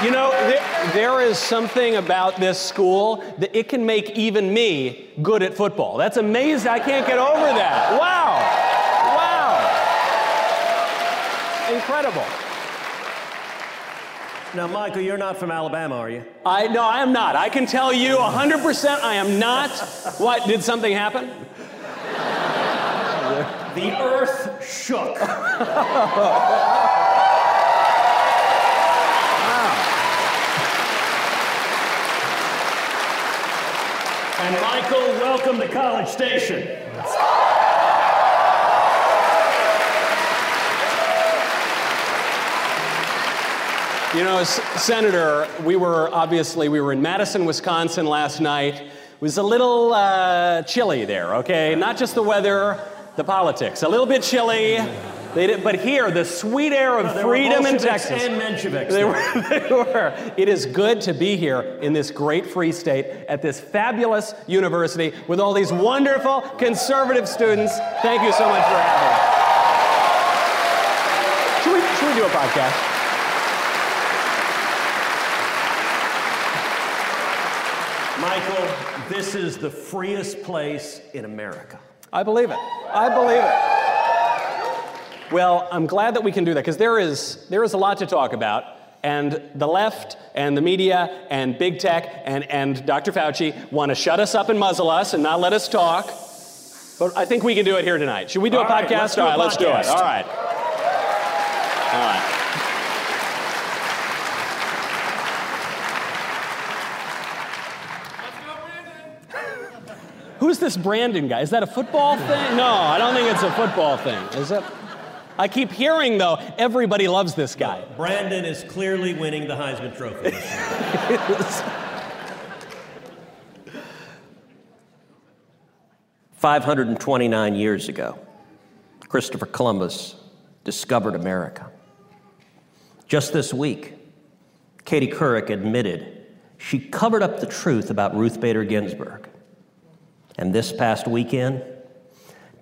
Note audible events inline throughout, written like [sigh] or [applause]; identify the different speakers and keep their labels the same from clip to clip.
Speaker 1: There is something about this school that it can make even me good at football. That's amazing. I can't get over that. Wow. Wow. Incredible.
Speaker 2: Now, Michael, you're not from Alabama, are you?
Speaker 1: I no, I am not. I can tell you 100% I am not. What? Did something happen?
Speaker 2: the earth shook. [laughs] And Michael, welcome to College Station.
Speaker 1: You know, Senator, we were obviously we were in Madison, Wisconsin last night. It was a little uh, chilly there, okay? Not just the weather, the politics. A little bit chilly. They did, but here, the sweet air of
Speaker 2: no,
Speaker 1: freedom in Texas.
Speaker 2: And Mensheviks.
Speaker 1: They were, [laughs] they were. It is good to be here in this great free state at this fabulous university with all these wonderful conservative students. Thank you so much for having me. Should we, should we do a podcast?
Speaker 2: Michael, this is the freest place in America.
Speaker 1: I believe it. I believe it. Well, I'm glad that we can do that because there is, there is a lot to talk about. And the left and the media and big tech and, and Dr. Fauci want to shut us up and muzzle us and not let us talk. But I think we can do it here tonight. Should we do
Speaker 2: All
Speaker 1: a
Speaker 2: right,
Speaker 1: podcast?
Speaker 2: Do
Speaker 1: All right,
Speaker 2: a
Speaker 1: let's do it. All right. All right. Who's this Brandon guy? Is that a football thing? No, I don't think it's a football thing. Is it? I keep hearing, though, everybody loves this guy.
Speaker 2: Brandon is clearly winning the Heisman Trophy. [laughs] Five hundred and twenty-nine years ago, Christopher Columbus discovered America. Just this week, Katie Couric admitted she covered up the truth about Ruth Bader Ginsburg. And this past weekend,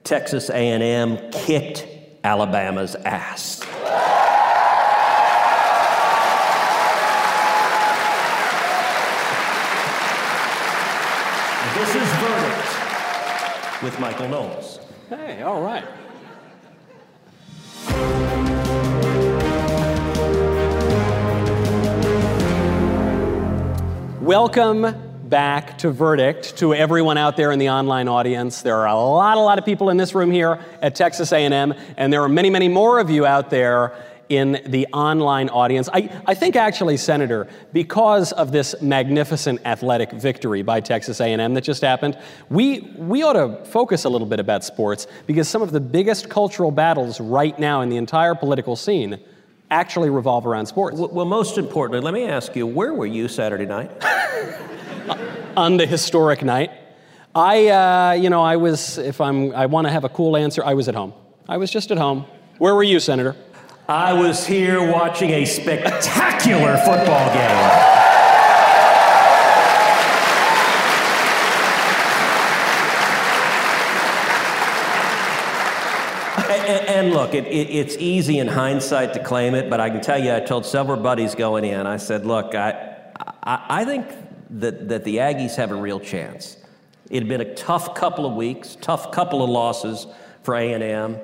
Speaker 2: Texas A&M kicked Alabama's ass. This is Verdict with Michael Knowles.
Speaker 1: Hey, all right. Welcome back to Verdict to everyone out there in the online audience. There are a lot, a lot of people in this room here at Texas A&M, and there are many, many more of you out there in the online audience. I, I think actually, Senator, because of this magnificent athletic victory by Texas A&M that just happened, we, we ought to focus a little bit about sports because some of the biggest cultural battles right now in the entire political scene actually revolve around sports.
Speaker 2: Well, well most importantly, let me ask you, where were you Saturday night? [laughs] [laughs]
Speaker 1: On the historic night. I, uh, you know, I was, if I'm, I want to have a cool answer, I was at home. I was just at home. Where were you, Senator?
Speaker 2: I was here watching a spectacular football game. And, look, it, it, it's easy in hindsight to claim it, but I can tell you, I told several buddies going in, I said, look, I, I, I think that, that the Aggies have a real chance. It had been a tough couple of weeks, tough couple of losses for A&M.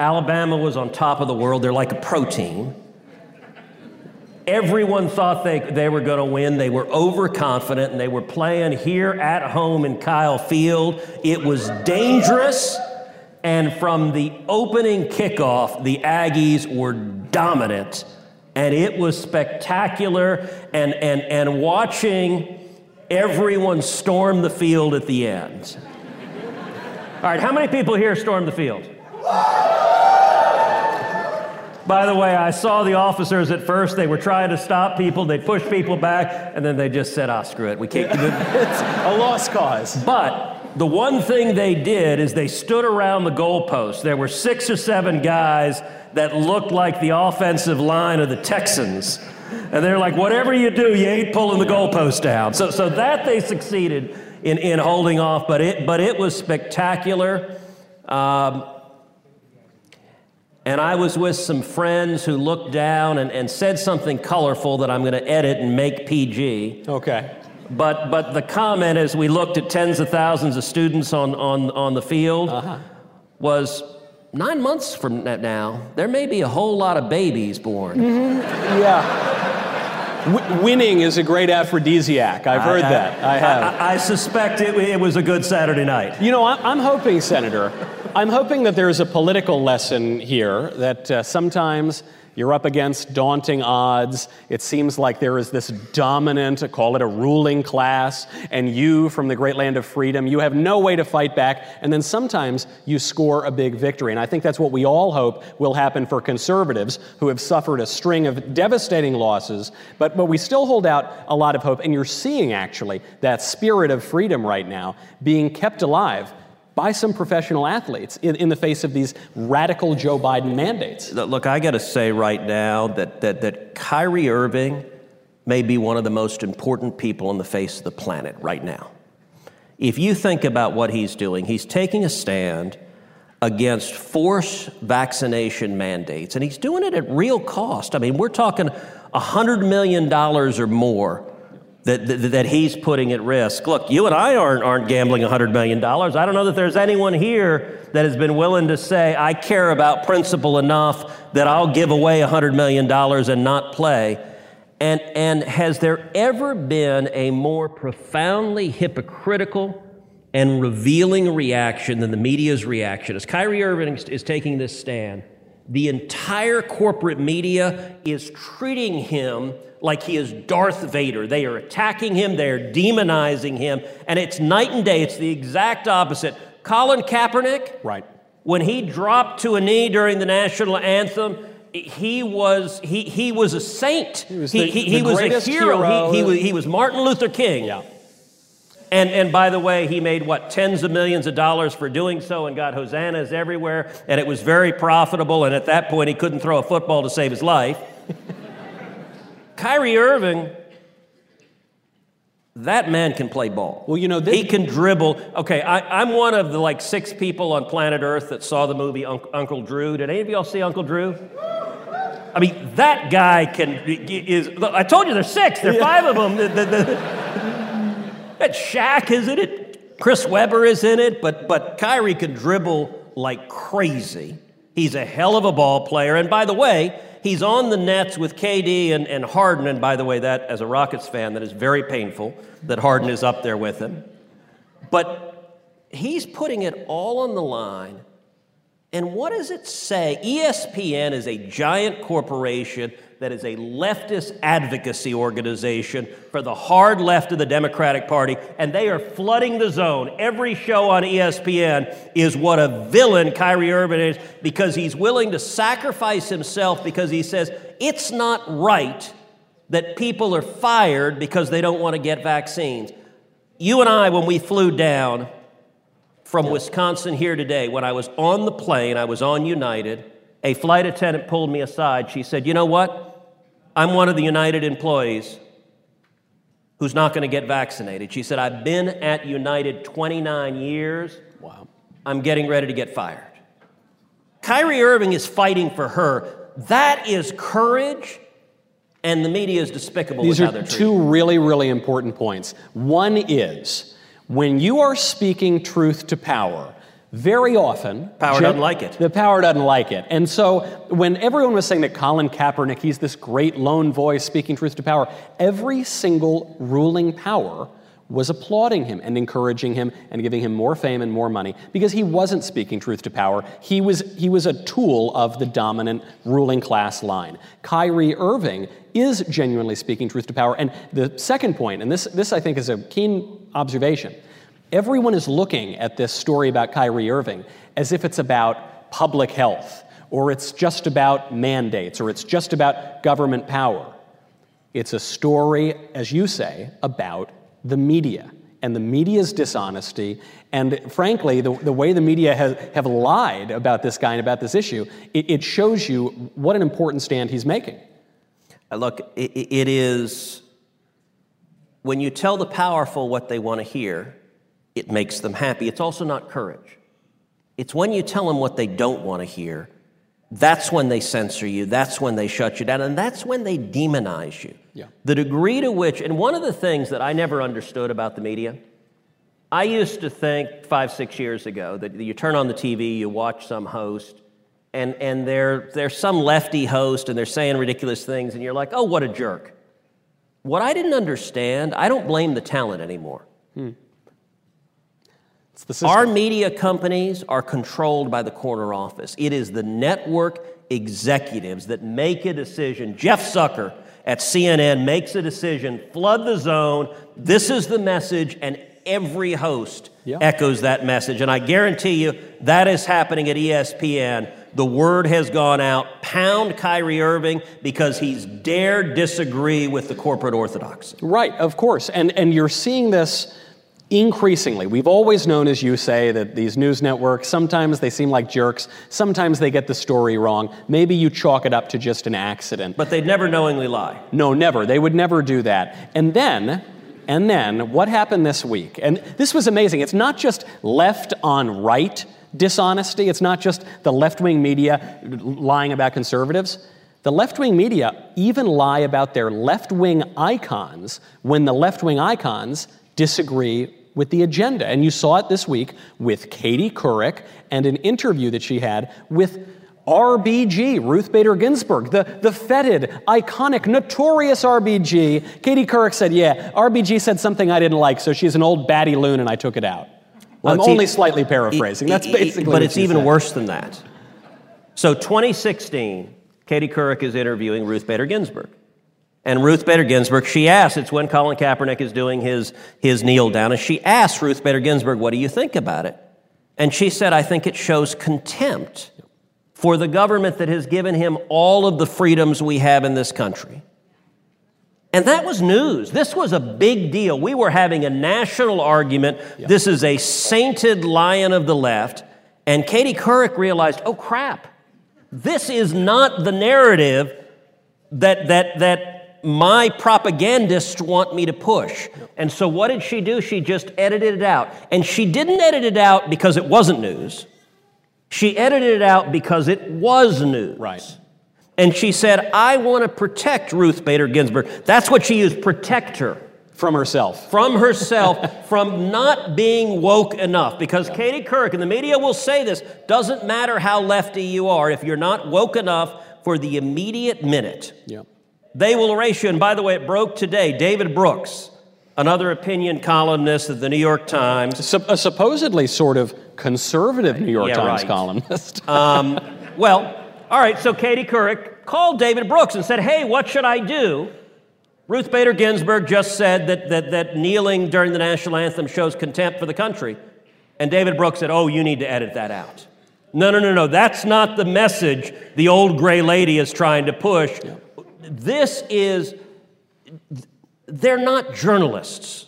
Speaker 2: Alabama was on top of the world. They're like a protein. Everyone thought they, they were going to win. They were overconfident and they were playing here at home in Kyle Field. It was dangerous. And from the opening kickoff, the Aggies were dominant. And it was spectacular. And, and, and watching everyone stormed the field at the end. All right, how many people here stormed the field? By the way, I saw the officers at first. They were trying to stop people. They pushed people back, and then they just said, "Ah, oh, screw it. We can't." Do [laughs] it.
Speaker 1: It's a lost cause.
Speaker 2: But the one thing they did is they stood around the goalpost. There were six or seven guys that looked like the offensive line of the Texans. And they're like, whatever you do, you ain't pulling the goalpost down. So, so that they succeeded in, in holding off, but it, but it was spectacular. Um, and I was with some friends who looked down and, and said something colorful that I'm going to edit and make PG.
Speaker 1: Okay.
Speaker 2: But, but the comment as we looked at tens of thousands of students on, on, on the field
Speaker 1: uh-huh.
Speaker 2: was nine months from now, there may be a whole lot of babies born.
Speaker 1: Mm-hmm. [laughs] Yeah. W- winning is a great aphrodisiac. I've heard
Speaker 2: I,
Speaker 1: that. I have.
Speaker 2: I, I suspect it, it, was a good Saturday night.
Speaker 1: You know, I'm hoping, Senator, I'm hoping that there's a political lesson here that uh, sometimes you're up against daunting odds. It seems like there is this dominant, call it a ruling class, and you from the great land of freedom, you have no way to fight back, and then sometimes you score a big victory. And I think that's what we all hope will happen for conservatives who have suffered a string of devastating losses, but, but we still hold out a lot of hope, and you're seeing actually that spirit of freedom right now being kept alive by some professional athletes in, in the face of these radical Joe Biden mandates.
Speaker 2: Look, I got to say right now that, that, that Kyrie Irving may be one of the most important people on the face of the planet right now. If you think about what he's doing, he's taking a stand against forced vaccination mandates, and he's doing it at real cost. I mean, we're talking $100 million or more that, that, that, he's putting at risk. Look, you and I aren't, aren't gambling $100 million. I don't know that there's anyone here that has been willing to say, I care about principle enough that I'll give away $100 million and not play. And, and has there ever been a more profoundly hypocritical and revealing reaction than the media's reaction? As Kyrie Irving is taking this stand, the entire corporate media is treating him like he is Darth Vader. They are attacking him, they are demonizing him, and it's night and day. It's the exact opposite. Colin Kaepernick,
Speaker 1: right.
Speaker 2: when he dropped to a knee during the national anthem, he was he, he was a saint.
Speaker 1: He was, the, he, he,
Speaker 2: he was
Speaker 1: a
Speaker 2: hero.
Speaker 1: hero.
Speaker 2: He, he, was, he was Martin Luther King.
Speaker 1: Yeah.
Speaker 2: And, and by the way, he made what, tens of millions of dollars for doing so and got hosannas everywhere. And it was very profitable. And at that point, he couldn't throw a football to save his life. [laughs] Kyrie Irving, that man can play ball.
Speaker 1: Well, you know,
Speaker 2: he can dribble. Okay, I, am one of the like six people on planet Earth that saw the movie Uncle Drew. Did any of y'all see Uncle Drew? I mean, that guy can is. I told you there's six. There's yeah. five of them. The, the, the, that Shaq, isn't it? Chris Webber is in it, but, but Kyrie can dribble like crazy. He's a hell of a ball player. And by the way, he's on the Nets with KD and, and Harden. And by the way, that, as a Rockets fan, that is very painful that Harden is up there with him. But he's putting it all on the line. And what does it say? ESPN is a giant corporation that is a leftist advocacy organization for the hard left of the Democratic Party, and they are flooding the zone. Every show on ESPN is what a villain Kyrie Irving is because he's willing to sacrifice himself because he says it's not right that people are fired because they don't want to get vaccines. You and I, when we flew down from Wisconsin here today, when I was on the plane, I was on United. A flight attendant pulled me aside. She said, You know what? I'm one of the United employees who's not going to get vaccinated. She said, I've been at United 29 years.
Speaker 1: Wow.
Speaker 2: I'm getting ready to get fired. Kyrie Irving is fighting for her. That is courage, and the media is despicable
Speaker 1: These are two really, really important points. One is when you are speaking truth to power, very often,
Speaker 2: Power doesn't like it.
Speaker 1: The power doesn't like it. And so, when everyone was saying that Colin Kaepernick, he's this great lone voice speaking truth to power, every single ruling power was applauding him and encouraging him and giving him more fame and more money because he wasn't speaking truth to power. He was, he was a tool of the dominant ruling class line. Kyrie Irving is genuinely speaking truth to power. And the second point, and this, this I think is a keen observation, Everyone is looking at this story about Kyrie Irving as if it's about public health, or it's just about mandates, or it's just about government power. It's a story, as you say, about the media and the media's dishonesty. And frankly, the, the way the media has, have lied about this guy and about this issue, it, it shows you what an important stand he's making.
Speaker 2: Uh, Look, it, it is when you tell the powerful what they want to hear, it makes them happy. It's also not courage. It's when you tell them what they don't want to hear, that's when they censor you, that's when they shut you down, and that's when they demonize you.
Speaker 1: Yeah.
Speaker 2: The degree to which, and one of the things that I never understood about the media, I used to think five, six years ago that you turn on the TV, you watch some host, and, and they're, they're some lefty host and they're saying ridiculous things, and you're like, oh, what a jerk. What I didn't understand, I don't blame the talent anymore.
Speaker 1: System.
Speaker 2: Our media companies are controlled by the corner office. It is the network executives that make a decision. Jeff Zucker at CNN makes a decision flood the zone. This is the message, and every host
Speaker 1: Yeah.
Speaker 2: echoes that message. And I guarantee you that is happening at ESPN. The word has gone out pound Kyrie Irving because he's dared disagree with the corporate orthodoxy.
Speaker 1: Right, of course. And, and you're seeing this increasingly. We've always known, as you say, that these news networks, sometimes they seem like jerks, sometimes they get the story wrong. Maybe you chalk it up to just an accident.
Speaker 2: But they'd never knowingly lie.
Speaker 1: No, never. They would never do that. And then, and then, what happened this week? And this was amazing. It's not just left on right dishonesty, it's not just the left wing media lying about conservatives. The left wing media even lie about their left wing icons when the left wing icons disagree with the agenda. And you saw it this week with Katie Couric and an interview that she had with RBG, Ruth Bader Ginsburg, the, the feted, iconic, notorious RBG. Katie Couric said, Yeah, RBG said something I didn't like, so she's an old batty loon and I took it out.
Speaker 2: Well,
Speaker 1: I'm only
Speaker 2: e-
Speaker 1: slightly paraphrasing. That's
Speaker 2: E- e-
Speaker 1: basically
Speaker 2: But
Speaker 1: what
Speaker 2: it's even
Speaker 1: said.
Speaker 2: worse than that. So 2016, Katie Couric is interviewing Ruth Bader Ginsburg. And Ruth Bader Ginsburg, she asks, it's when Colin Kaepernick is doing his, his kneel down, and she asks Ruth Bader Ginsburg, what do you think about it? And she said, I think it shows contempt for the government that has given him all of the freedoms we have in this country. And that was news. This was a big deal. We were having a national argument. This is a sainted lion of the left. And Katie Couric realized, oh crap, this is not the narrative that, that, that my propagandists want me to push. And so what did she do? She just edited it out. And she didn't edit it out because it wasn't news. She edited it out because it was news.
Speaker 1: Right.
Speaker 2: And she said, I want to protect Ruth Bader Ginsburg. That's what she used, protect her.
Speaker 1: From herself.
Speaker 2: From herself, [laughs] from not being woke enough. Because Katie Couric, and the media will say this, doesn't matter how lefty you are, if you're not woke enough for the immediate minute,
Speaker 1: Yeah.
Speaker 2: They will erase you. And by the way, it broke today. David Brooks, another opinion columnist of the New York Times,
Speaker 1: a supposedly sort of conservative New York
Speaker 2: Yeah,
Speaker 1: Times
Speaker 2: right.
Speaker 1: columnist. [laughs]
Speaker 2: Um, well, all right, so Katie Couric called David Brooks and said, Hey, what should I do? Ruth Bader Ginsburg just said that, that, that kneeling during the national anthem shows contempt for the country. And David Brooks said, Oh, you need to edit that out. No, no, no, no. That's not the message the old gray lady is trying to push. This is, they're not journalists,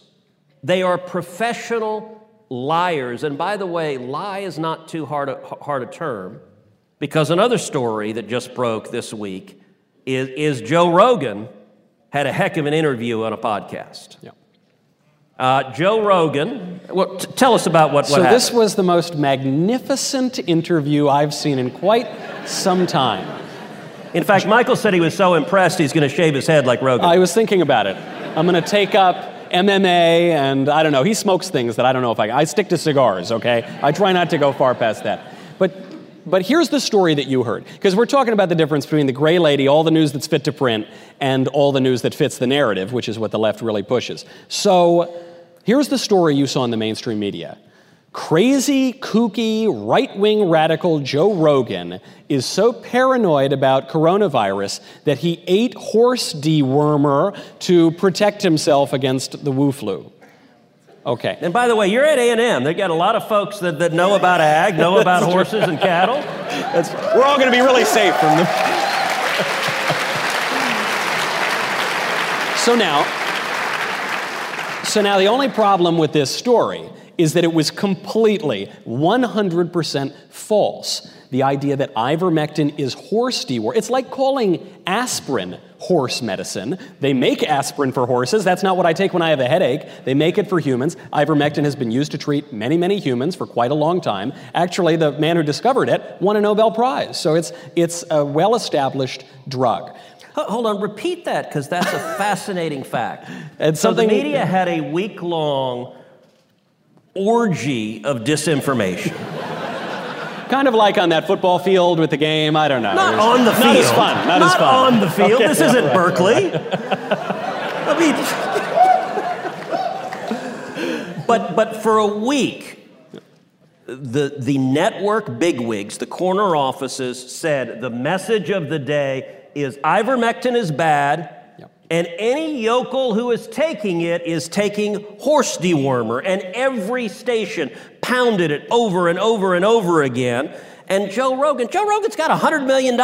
Speaker 2: they are professional liars. And by the way, lie is not too hard a, hard a term because another story that just broke this week is, is Joe Rogan had a heck of an interview on a podcast.
Speaker 1: Yeah.
Speaker 2: Uh, Joe Rogan, well, t- tell us about what, what
Speaker 1: so
Speaker 2: happened.
Speaker 1: this was the most magnificent interview I've seen in quite some time.
Speaker 2: In fact, Michael said he was so impressed he's going to shave his head like Rogan.
Speaker 1: I was thinking about it. I'm going to take up MMA and I don't know. He smokes things that I don't know if I. I stick to cigars. Okay. I try not to go far past that. But but here's the story that you heard because we're talking about the difference between the gray lady, all the news that's fit to print, and all the news that fits the narrative, which is what the left really pushes. So here's the story you saw in the mainstream media. Crazy, kooky, right wing radical Joe Rogan is so paranoid about coronavirus that he ate horse dewormer to protect himself against the Wu flu. Okay.
Speaker 2: and by the way, you're at A&M. They got a lot of folks that, that know about ag, know [laughs] about horses and cattle.
Speaker 1: That's, we're all going to be really safe from them. [laughs] so now, so now the only problem with this story is that it was completely 100% false. The idea that ivermectin is horse dewormer. It's like calling aspirin horse medicine. They make aspirin for horses. That's not what I take when I have a headache. They make it for humans. Ivermectin has been used to treat many, many humans for quite a long time. Actually, the man who discovered it won a Nobel Prize. So it's, it's a well established drug.
Speaker 2: Hold on, repeat that because that's a fascinating fact. [laughs]
Speaker 1: And
Speaker 2: so the media had a week long orgy of disinformation.
Speaker 1: Kind of like on that football field with the game. I don't know.
Speaker 2: Not
Speaker 1: was-
Speaker 2: on the field.
Speaker 1: Not as fun. Not, as fun.
Speaker 2: on the field.
Speaker 1: Okay.
Speaker 2: This isn't [laughs] Berkeley. I mean, but but for a week, the the network bigwigs, the corner offices said the message of the day is ivermectin is bad. And any yokel who is taking it is taking horse dewormer, and every station pounded it over and over and over again. And Joe Rogan, Joe Rogan's got $100 million.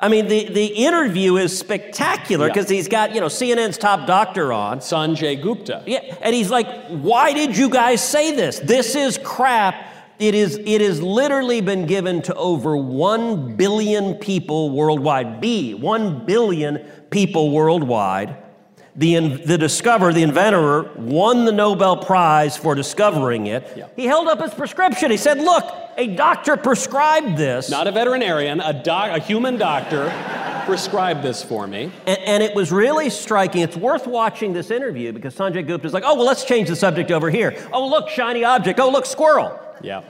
Speaker 2: I mean, the, the interview is spectacular
Speaker 1: Yeah.
Speaker 2: because he's got, you know, CNN's top doctor on.
Speaker 1: Sanjay Gupta.
Speaker 2: Yeah, and he's like, "Why did you guys say this? This is crap. It is. It has literally been given to over one billion people worldwide. B, one billion people worldwide. The in, the discoverer, the inventor, won the Nobel Prize for discovering it.
Speaker 1: Yeah.
Speaker 2: He held up his prescription. He said, "Look, a doctor prescribed this."
Speaker 1: Not a veterinarian, a, doc, a human doctor prescribed this for me.
Speaker 2: And, and it was really striking. It's worth watching this interview because Sanjay Gupta is like, oh, well, let's change the subject over here. Oh, look, shiny object. Oh, look, squirrel.
Speaker 1: Yeah.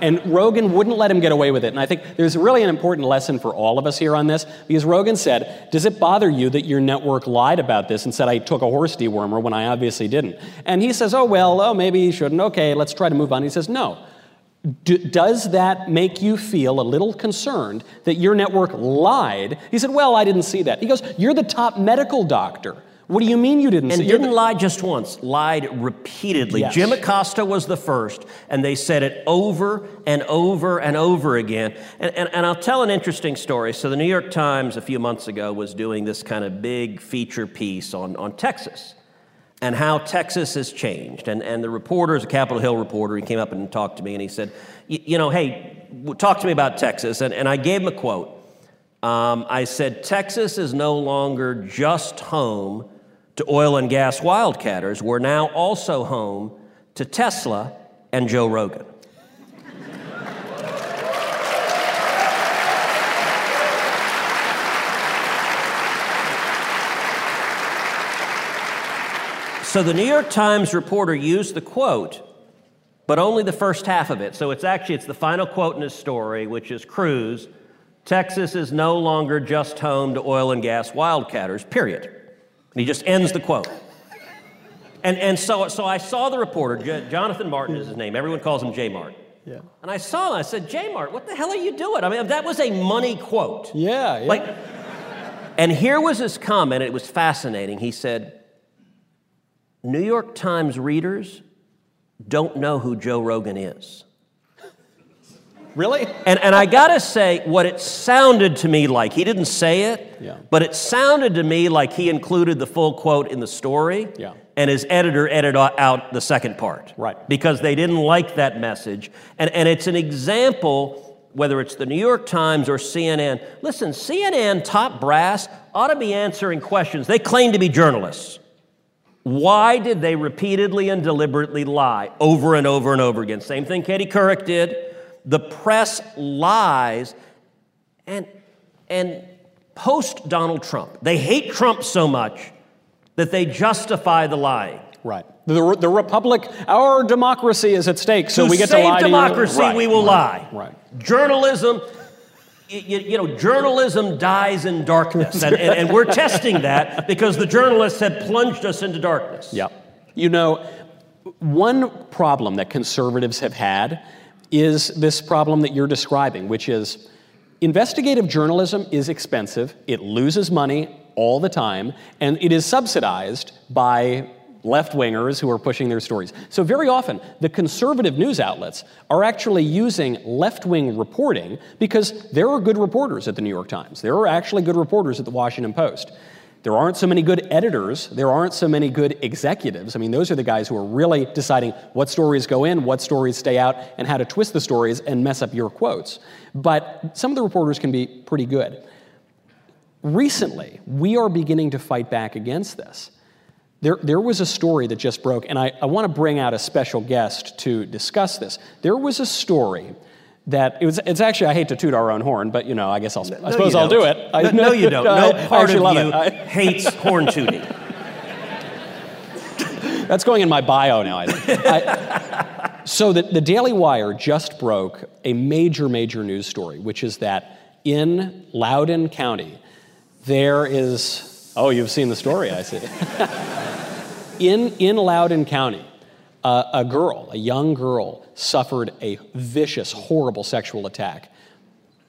Speaker 1: And Rogan wouldn't let him get away with it. And I think there's really an important lesson for all of us here on this because Rogan said, Does it bother you that your network lied about this and said I took a horse dewormer when I obviously didn't? And he says, Oh, well, oh, maybe you shouldn't. Okay, let's try to move on. He says, No. D- does that make you feel a little concerned that your network lied? He said, Well, I didn't see that. He goes, You're the top medical doctor. What do you mean you didn't
Speaker 2: And
Speaker 1: see
Speaker 2: didn't lie just once, lied repeatedly.
Speaker 1: Yes.
Speaker 2: Jim Acosta was the first, and they said it over and over and over again. And, and, and I'll tell an interesting story. So, the New York Times a few months ago was doing this kind of big feature piece on, on Texas and how Texas has changed. And, and the reporter is a Capitol Hill reporter. He came up and talked to me, and he said, "Y- You know, hey, talk to me about Texas. And, and I gave him a quote. Um, I said, Texas is no longer just home to oil and gas wildcatters. We're now also home to Tesla and Joe Rogan. So the New York Times reporter used the quote, but only the first half of it. So it's actually it's the final quote in his story, which is Cruz, Texas is no longer just home to oil and gas wildcatters, period. And he just ends the quote. And, and so, so I saw the reporter, J- Jonathan Martin is his name. Everyone calls him J Mart.
Speaker 1: Yeah.
Speaker 2: And I saw him, I said, J Mart, what the hell are you doing? I mean, that was a money quote.
Speaker 1: Yeah, yeah.
Speaker 2: Like, and here was his comment, it was fascinating. He said, New York Times readers don't know who Joe Rogan is.
Speaker 1: Really?
Speaker 2: And, and I gotta say, what it sounded to me like, he didn't say it,
Speaker 1: Yeah.
Speaker 2: but it sounded to me like he included the full quote in the story,
Speaker 1: Yeah.
Speaker 2: and his editor edited out the second part.
Speaker 1: Right.
Speaker 2: Because they didn't like that message. And, and it's an example, whether it's the New York Times or CNN. Listen, CNN top brass ought to be answering questions. They claim to be journalists. Why did they repeatedly and deliberately lie over and over and over again? Same thing Katie Couric did. The press lies and, and post Donald Trump. They hate Trump so much that they justify the lying.
Speaker 1: Right. The, the republic, our democracy is at stake, so
Speaker 2: to
Speaker 1: we get
Speaker 2: save
Speaker 1: to lie
Speaker 2: democracy,
Speaker 1: to you. Right,
Speaker 2: we will
Speaker 1: right,
Speaker 2: lie.
Speaker 1: Right.
Speaker 2: Journalism, y- y- you, know, journalism dies in darkness, and, and, and we're testing that because the journalists have plunged us into darkness.
Speaker 1: Yeah. You know, one problem that conservatives have had is this problem that you're describing, which is investigative journalism is expensive, it loses money all the time, and it is subsidized by left wingers who are pushing their stories. So, very often, the conservative news outlets are actually using left wing reporting because there are good reporters at the New York Times. There are actually good reporters at the Washington Post. There aren't so many good editors. There aren't so many good executives. I mean, those are the guys who are really deciding what stories go in, what stories stay out, and how to twist the stories and mess up your quotes. But some of the reporters can be pretty good. Recently, we are beginning to fight back against this. There, there was a story that just broke, and I, I want to bring out a special guest to discuss this. There was a story that it was, it's actually, I hate to toot our own horn, but you know, I guess I'll, I
Speaker 2: No,
Speaker 1: suppose I'll do it. I,
Speaker 2: No, no, you don't. [laughs]
Speaker 1: I-
Speaker 2: No
Speaker 1: I
Speaker 2: part of you.
Speaker 1: I- [laughs]
Speaker 2: hates horn tooting.
Speaker 1: That's going in my bio now, I think. I, so the, the Daily Wire just broke a major, major news story, which is that in Loudoun County, there is, oh, you've seen the story, I see. [laughs] in, in Loudoun County, uh, a girl, a young girl, suffered a vicious, horrible sexual attack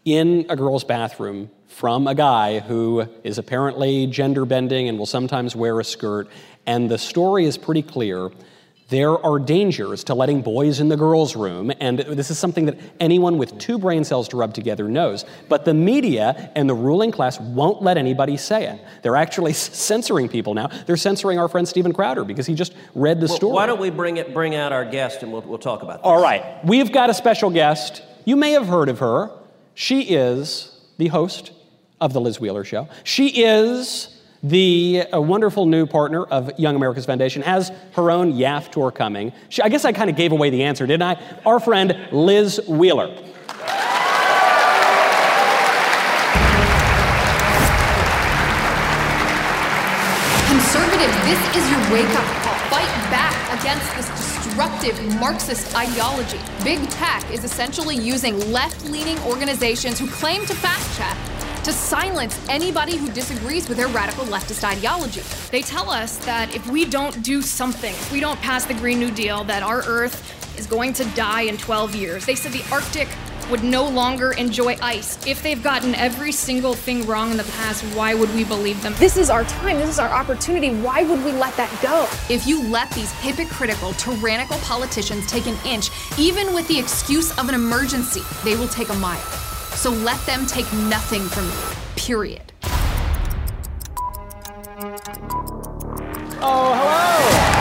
Speaker 1: in a girl's bathroom from a guy who is apparently gender bending and will sometimes wear a skirt. And the story is pretty clear. There are dangers to letting boys in the girls' room, and this is something that anyone with two brain cells to rub together knows. But the media and the ruling class won't let anybody say it. They're actually censoring people now. They're censoring our friend Stephen Crowder because he just read the
Speaker 2: Well,
Speaker 1: story.
Speaker 2: Why don't we bring it, bring out our guest, and we'll, we'll talk about this.
Speaker 1: All right, we've got a special guest. You may have heard of her. She is the host of The Liz Wheeler Show. She is the uh, wonderful new partner of Young America's Foundation, has her own YAF tour coming. She, I guess I kind of gave away the answer, didn't I? Our friend Liz Wheeler.
Speaker 3: Conservative, this is your wake up call. Fight back against this destructive Marxist ideology. Big tech is essentially using left leaning organizations who claim to fact check to silence anybody who disagrees with their radical leftist ideology.
Speaker 4: They tell us that if we don't do something, if we don't pass the Green New Deal, that our Earth is going to die in 12 years. They said the Arctic would no longer enjoy ice. If they've gotten every single thing wrong in the past, why would we believe them? This is our time. This is our opportunity. Why would we let that go?
Speaker 3: If you let these hypocritical, tyrannical politicians take an inch, even with the excuse of an emergency, they will take a mile. So let them take nothing from you. Period.
Speaker 1: Oh, hello!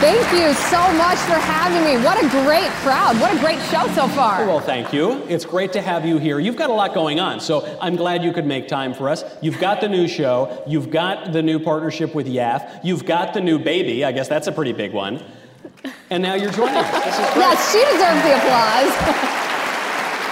Speaker 5: Thank you so much for having me. What a great crowd. What a great show so far.
Speaker 1: Well, thank you. It's great to have you here. You've got a lot going on, so I'm glad you could make time for us. You've got the new show, you've got the new partnership with YAF, you've got the new baby. I guess that's a pretty big one. And now you're joining us. This is great.
Speaker 5: Yes, she deserves the applause.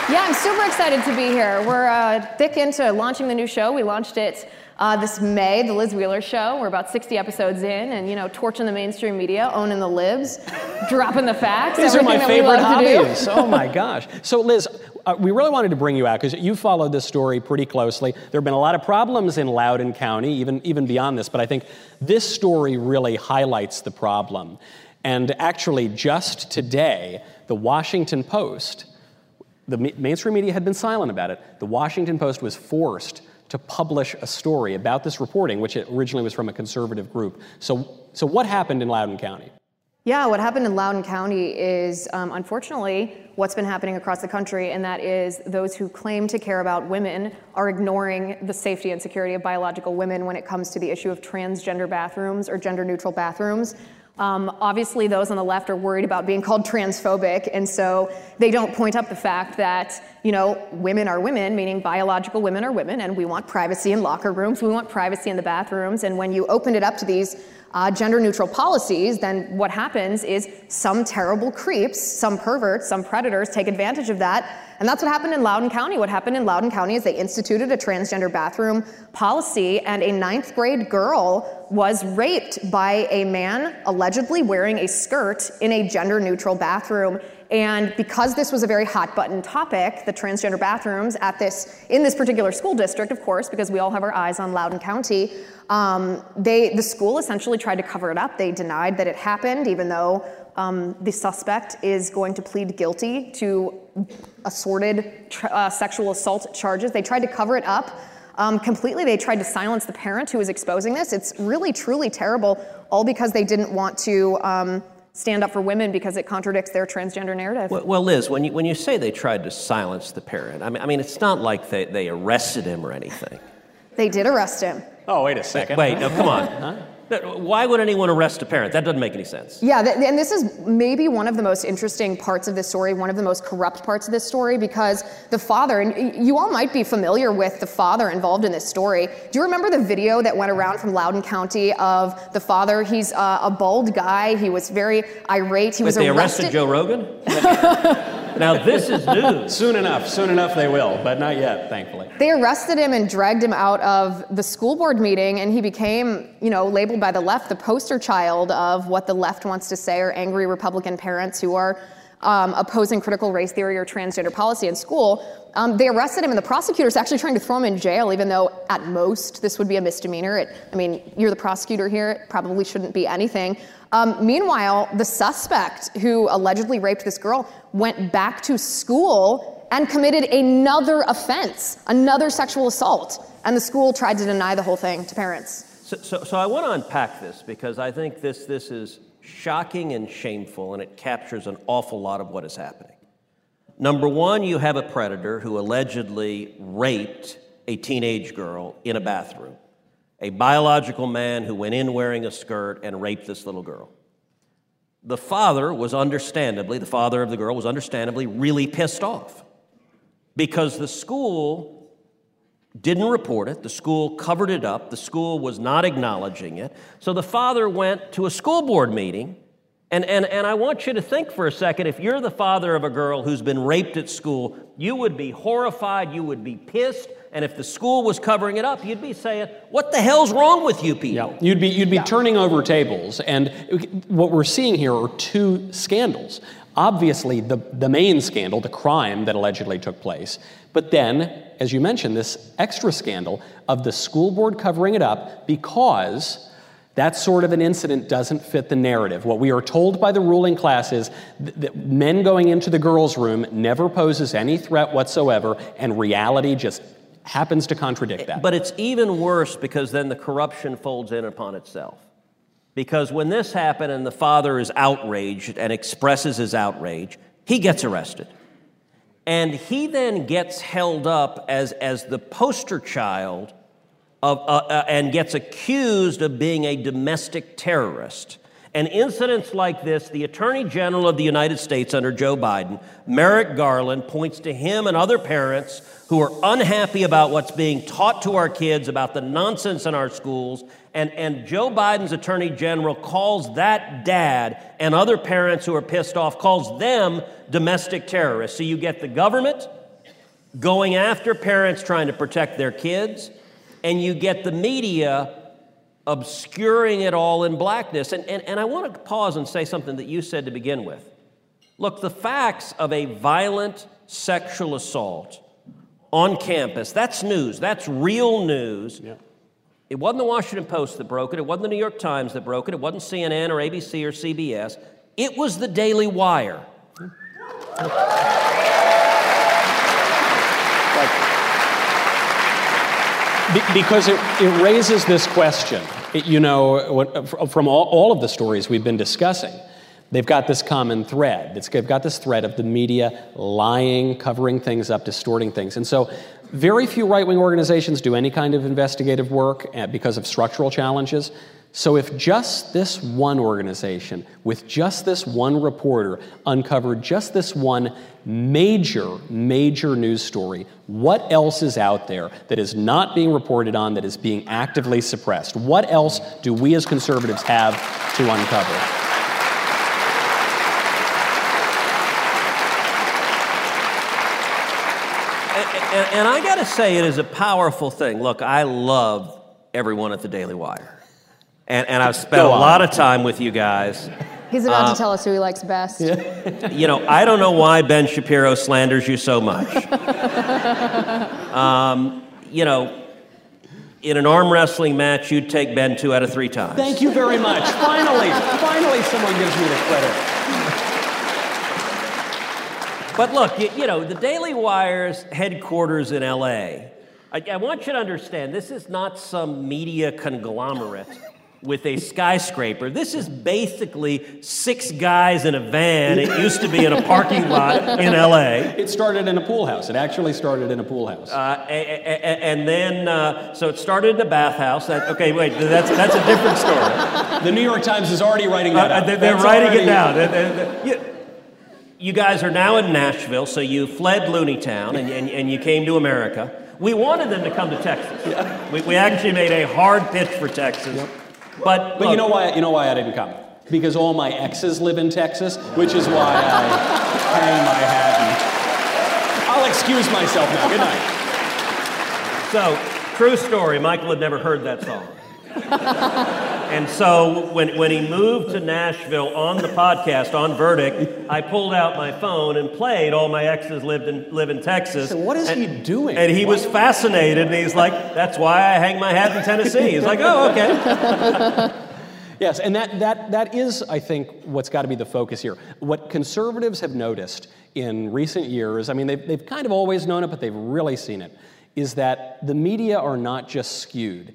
Speaker 5: [laughs] yeah, I'm super excited to be here. We're uh, thick into launching the new show. We launched it Uh, this May, the Liz Wheeler Show. We're about 60 episodes in, and you know, torching the mainstream media, owning the libs, [laughs] dropping the facts.
Speaker 1: These are my favorite
Speaker 5: that we love to do.
Speaker 1: hobbies. [laughs] oh my gosh. So, Liz, uh, we really wanted to bring you out because you followed this story pretty closely. There have been a lot of problems in Loudoun County, even, even beyond this, but I think this story really highlights the problem. And actually, just today, the Washington Post, the mainstream media had been silent about it. The Washington Post was forced to publish a story about this reporting, which originally was from a conservative group. So, so what happened in Loudoun County?
Speaker 5: Yeah, what happened in Loudoun County is um, unfortunately what's been happening across the country, and that is those who claim to care about women are ignoring the safety and security of biological women when it comes to the issue of transgender bathrooms or gender neutral bathrooms. Um, obviously, those on the left are worried about being called transphobic, and so they don't point up the fact that you know women are women, meaning biological women are women, and we want privacy in locker rooms, we want privacy in the bathrooms, and when you open it up to these uh, gender neutral policies, then what happens is some terrible creeps, some perverts, some predators take advantage of that. And that's what happened in Loudoun County. What happened in Loudoun County is they instituted a transgender bathroom policy, and a ninth grade girl was raped by a man allegedly wearing a skirt in a gender neutral bathroom. And because this was a very hot button topic, the transgender bathrooms at this in this particular school district, of course, because we all have our eyes on Loudoun County, um, they the school essentially tried to cover it up. They denied that it happened, even though um, the suspect is going to plead guilty to assorted uh, sexual assault charges. They tried to cover it up. Um, completely, they tried to silence the parent who was exposing this. It's really, truly terrible, all because they didn't want to um, stand up for women because it contradicts their transgender narrative.
Speaker 2: Well, well, Liz, when you, when you say they tried to silence the parent, I mean, I mean it's not like they, they arrested him or anything.
Speaker 5: They did arrest him.
Speaker 1: Oh, wait a second.
Speaker 2: Wait, no, come on. Why would anyone arrest a parent? That doesn't make any sense.
Speaker 5: Yeah, th- and this is maybe one of the most interesting parts of this story, one of the most corrupt parts of this story, because the father, and you all might be familiar with the father involved in this story. Do you remember the video that went around from Loudoun County of the father? He's uh, a bald guy. He was very irate. He
Speaker 2: But
Speaker 5: was
Speaker 2: they
Speaker 5: arrested.
Speaker 2: arrested Joe Rogan? [laughs] [laughs] now, this is news. [laughs]
Speaker 1: Soon enough, soon enough they will, but not yet, thankfully.
Speaker 5: They arrested him and dragged him out of the school board meeting, and he became, you know, labeled by the left the poster child of what the left wants to say or angry Republican parents who are um, opposing critical race theory or transgender policy in school. Um, they arrested him, and the prosecutor's actually trying to throw him in jail, even though at most this would be a misdemeanor. It, I mean, you're the prosecutor here; it probably shouldn't be anything. Um, meanwhile, the suspect who allegedly raped this girl went back to school and committed another offense, another sexual assault. And the school tried to deny the whole thing to parents.
Speaker 2: So, so, so I want to unpack this because I think this, this is shocking and shameful, and it captures an awful lot of what is happening. Number one, you have a predator who allegedly raped a teenage girl in a bathroom, a biological man who went in wearing a skirt and raped this little girl. The father was understandably, the father of the girl was understandably really pissed off because the school didn't report it. The school covered it up. The school was not acknowledging it. So the father went to a school board meeting. And, and, and I want you to think for a second if you're the father of a girl who's been raped at school, you would be horrified, you would be pissed. And if the school was covering it up, you'd be saying, What the hell's wrong with you people?
Speaker 1: Yeah, you'd be, you'd be turning over tables. And what we're seeing here are two scandals. Obviously, the, the main scandal, the crime that allegedly took place, but then, as you mentioned, this extra scandal of the school board covering it up because that sort of an incident doesn't fit the narrative. What we are told by the ruling class is th- that men going into the girls' room never poses any threat whatsoever, and reality just happens to contradict that.
Speaker 2: But it's even worse because then the corruption folds in upon itself. Because when this happened and the father is outraged and expresses his outrage, he gets arrested. And he then gets held up as, as the poster child of, uh, uh, and gets accused of being a domestic terrorist. And incidents like this, the Attorney General of the United States under Joe Biden, Merrick Garland, points to him and other parents who are unhappy about what's being taught to our kids, about the nonsense in our schools. And, and Joe Biden's Attorney General calls that dad and other parents who are pissed off, calls them domestic terrorists. So you get the government going after parents trying to protect their kids. and you get the media obscuring it all in blackness. And, and, and I want to pause and say something that you said to begin with. Look, the facts of a violent sexual assault on campus, that's news. That's real news. Yeah. It wasn't the Washington Post that broke it. It wasn't the New York Times that broke it. It wasn't CNN or ABC or CBS. It was the Daily Wire.
Speaker 1: because it, it raises this question. You know, from all, all of the stories we've been discussing, they've got this common thread. It's, they've got this thread of the media lying, covering things up, distorting things. And so, very few right wing organizations do any kind of investigative work eh, because of structural challenges. So, if just this one organization, with just this one reporter, uncovered just this one major, major news story, what else is out there that is not being reported on, that is being actively suppressed? What else do we as conservatives have to uncover?
Speaker 2: And, and, I got to say, it is a powerful thing. Look, I love everyone at the Daily Wire. And, and I've spent a lot of time with you guys.
Speaker 5: He's about uh, to tell us who he likes best. [laughs]
Speaker 2: you know, I don't know why Ben Shapiro slanders you so much. [laughs] um, you know, in an arm wrestling match, you'd take Ben two out of three times.
Speaker 1: Thank you very much. [laughs] finally, finally, someone gives me the credit.
Speaker 2: But look, you, you, know, the Daily Wire's headquarters in LA, I, I want you to understand this is not some media conglomerate with a skyscraper. This is basically six guys in a van. It used to be in a parking [laughs] lot in LA.
Speaker 1: It started in a pool house. It actually started in a pool house. Uh,
Speaker 2: and then, uh, so it started in a bathhouse. That, okay, wait, that's, that's a different story.
Speaker 1: The New York Times is already writing that uh,
Speaker 2: They're, they're writing already... it down. They're, they're, you, you, guys are now in Nashville, so you fled Looney Town and, and, and you came to America. We wanted them to come to Texas. Yeah. We, we actually made a hard pitch for Texas. Yep. But,
Speaker 1: but look, you know why you know why I didn't come? Because all my exes live in Texas, which is why I hang my hat. And I'll excuse myself now. Good night.
Speaker 2: So, true story. Michael had never heard that song. [laughs] and so when, when he moved to Nashville on the podcast, on Verdict, I pulled out my phone and played All My Exes Lived in, Live in Texas.
Speaker 1: So what is
Speaker 2: and,
Speaker 1: he doing?
Speaker 2: And he what? was fascinated, and he's like, that's why I hang my hat in Tennessee. He's like, oh, okay. [laughs]
Speaker 1: Yes, and that, that, that is, I think, what's got to be the focus here. What conservatives have noticed in recent years, I mean, they've, they've kind of always known it, but they've really seen it, is that the media are not just skewed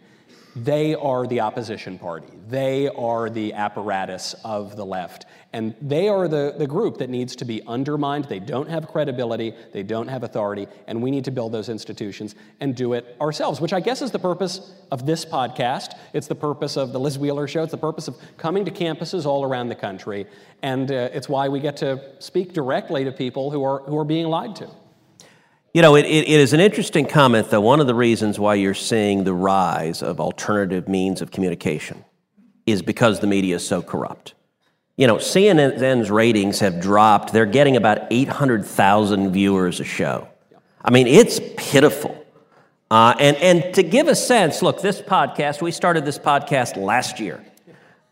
Speaker 1: they are the opposition party. They are the apparatus of the left. And they are the, the group that needs to be undermined. They don't have credibility, they don't have authority, and we need to build those institutions and do it ourselves, which I guess is the purpose of this podcast. It's the purpose of the Liz Wheeler Show. It's the purpose of coming to campuses all around the country. And uh, it's why we get to speak directly to people who are, who are being lied to.
Speaker 2: You know, it, it, it is an interesting comment, though. One of the reasons why you're seeing the rise of alternative means of communication is because the media is so corrupt. You know, CNN's ratings have dropped. They're getting about 800,000 viewers a show. I mean, it's pitiful. Uh, and, and to give a sense, look, this podcast, we started this podcast last year.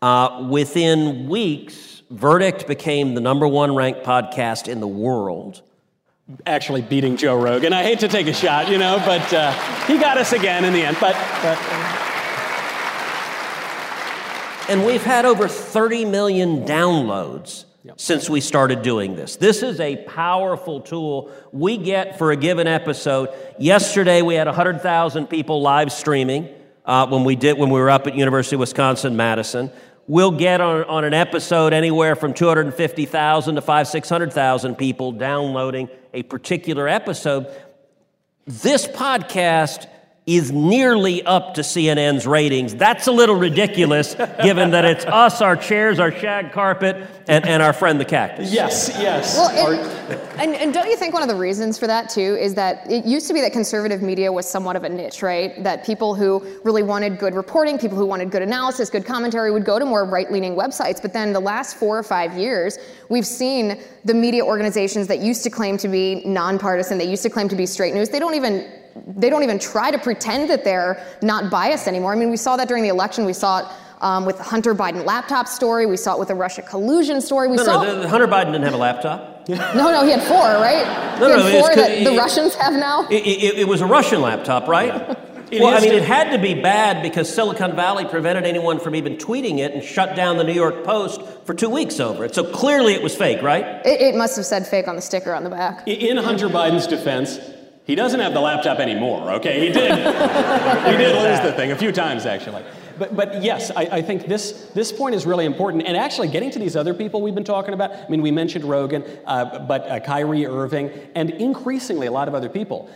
Speaker 2: Uh, within weeks, Verdict became the number one ranked podcast in the world
Speaker 1: actually beating Joe Rogan. I hate to take a shot, you know, but uh, he got us again in the end. But, but
Speaker 2: and we've had over 30 million downloads yep. since we started doing this. This is a powerful tool we get for a given episode. Yesterday we had 100,000 people live streaming uh, when we did when we were up at University of Wisconsin Madison we'll get on, on an episode anywhere from 250,000 to 5, 600,000 people downloading a particular episode. This podcast is nearly up to CNN's ratings. That's a little ridiculous, [laughs] given that it's us, our chairs, our shag carpet, and, and our friend the cactus.
Speaker 1: Yes, yes.
Speaker 5: Well, and, and, and, don't you think one of the reasons for that, too, is that it used to be that conservative media was somewhat of a niche, right? That people who really wanted good reporting, people who wanted good analysis, good commentary, would go to more right leaning websites. But then the last four or five years, we've seen the media organizations that used to claim to be nonpartisan, they used to claim to be straight news, they don't even they don't even try to pretend that they're not biased anymore. I mean, we saw that during the election. We saw it um, with the Hunter Biden laptop story. We saw it with the Russia collusion story. We
Speaker 2: no,
Speaker 5: saw
Speaker 2: no, the, Hunter Biden didn't have a laptop. [laughs]
Speaker 5: no, no, he had four, right?
Speaker 2: No,
Speaker 5: he
Speaker 2: no,
Speaker 5: had four that
Speaker 2: it,
Speaker 5: the Russians have now. [laughs]
Speaker 2: It, it, it was a Russian laptop, right?
Speaker 1: Yeah. [laughs]
Speaker 2: well, I mean, it had to be bad because Silicon Valley prevented anyone from even tweeting it and shut down the New York Post for two weeks over it. So clearly it was fake, right?
Speaker 5: It, it must have said fake on the sticker on the back.
Speaker 1: In Hunter Biden's defense, he doesn't have the laptop anymore, okay? He did. [laughs] he did lose the thing a few times, actually. But, but yes, I, I, think this, this point is really important. And actually, getting to these other people we've been talking about, I mean, we mentioned Rogan, uh, but uh, Kyrie Irving, and increasingly a lot of other people.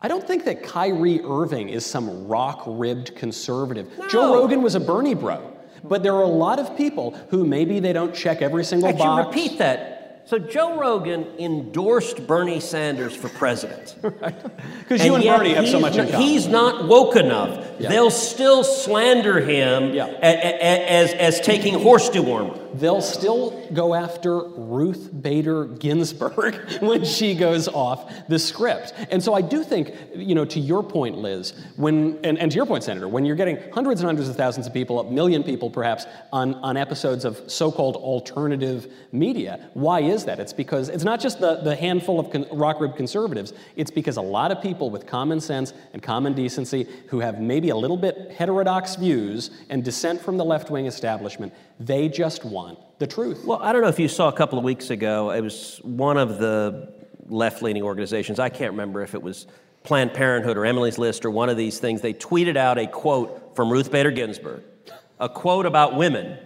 Speaker 1: I don't think that Kyrie Irving is some rock ribbed conservative.
Speaker 2: No.
Speaker 1: Joe Rogan was a Bernie bro. But there are a lot of people who maybe they don't check every single
Speaker 2: Actually,
Speaker 1: box.
Speaker 2: repeat that. So Joe Rogan endorsed Bernie Sanders for president. [laughs]
Speaker 1: right. Because you and Bernie have so much in common.
Speaker 2: He's not woke enough. Yeah. They'll still slander him
Speaker 1: yeah.
Speaker 2: as, as, as taking horse dewormer.
Speaker 1: They'll still go after Ruth Bader Ginsburg [laughs] when she goes off the script. And so I do think, you know, to your point, Liz, when and, and to your point, Senator, when you're getting hundreds and hundreds of thousands of people, a million people perhaps, on, on episodes of so-called alternative media, why is that? It's because it's not just the, the handful of con- rock rib conservatives, it's because a lot of people with common sense and common decency who have maybe a little bit heterodox views and dissent from the left-wing establishment, they just want the truth.
Speaker 2: Well, I don't know if you saw a couple of weeks ago, it was one of the left leaning organizations. I can't remember if it was Planned Parenthood or Emily's List or one of these things. They tweeted out a quote from Ruth Bader Ginsburg, a quote about women.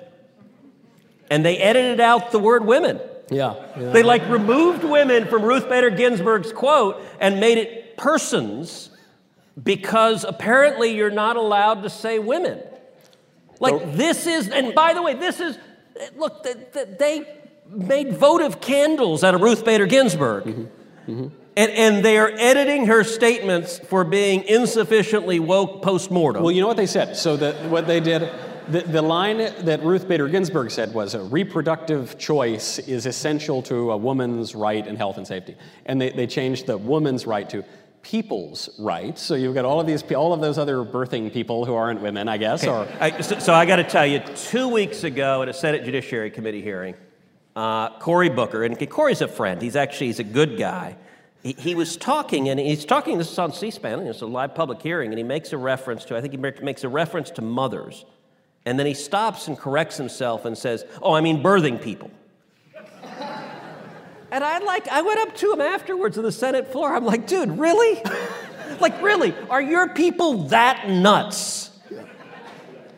Speaker 2: And they edited out the word women.
Speaker 1: Yeah, yeah.
Speaker 2: They like removed women from Ruth Bader Ginsburg's quote and made it persons because apparently you're not allowed to say women. Like, this is, and by the way, this is, look, they made votive candles out of Ruth Bader Ginsburg. Mm-hmm. Mm-hmm. And, and they are editing her statements for being insufficiently woke post mortem.
Speaker 1: Well, you know what they said? So, the, what they did, the, the line that Ruth Bader Ginsburg said was a reproductive choice is essential to a woman's right and health and safety. And they, they changed the woman's right to people's rights. So you've got all of these, all of those other birthing people who aren't women, I guess.
Speaker 2: Okay.
Speaker 1: Or
Speaker 2: I, so, so, I got to tell you, two weeks ago at a Senate Judiciary Committee hearing, uh, Cory Booker, and Cory's a friend. He's actually he's a good guy. He, he was talking, and he's talking. This is on C-SPAN. And It's a live public hearing, and he makes a reference to. I think he makes a reference to mothers, and then he stops and corrects himself and says, "Oh, I mean birthing people." And I like, I went up to him afterwards on the Senate floor. I'm like, dude, really? like, really? Are your people that nuts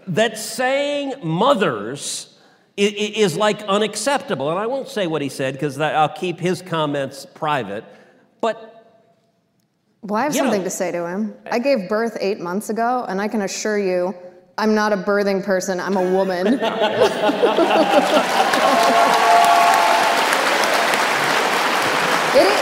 Speaker 2: that saying mothers is, like unacceptable? And I won't say what he said because I'll keep his comments private. But
Speaker 5: well, I have something know, to say to him. I gave birth eight months ago, and I can assure you, I'm not a birthing person. I'm a woman. [laughs] It is,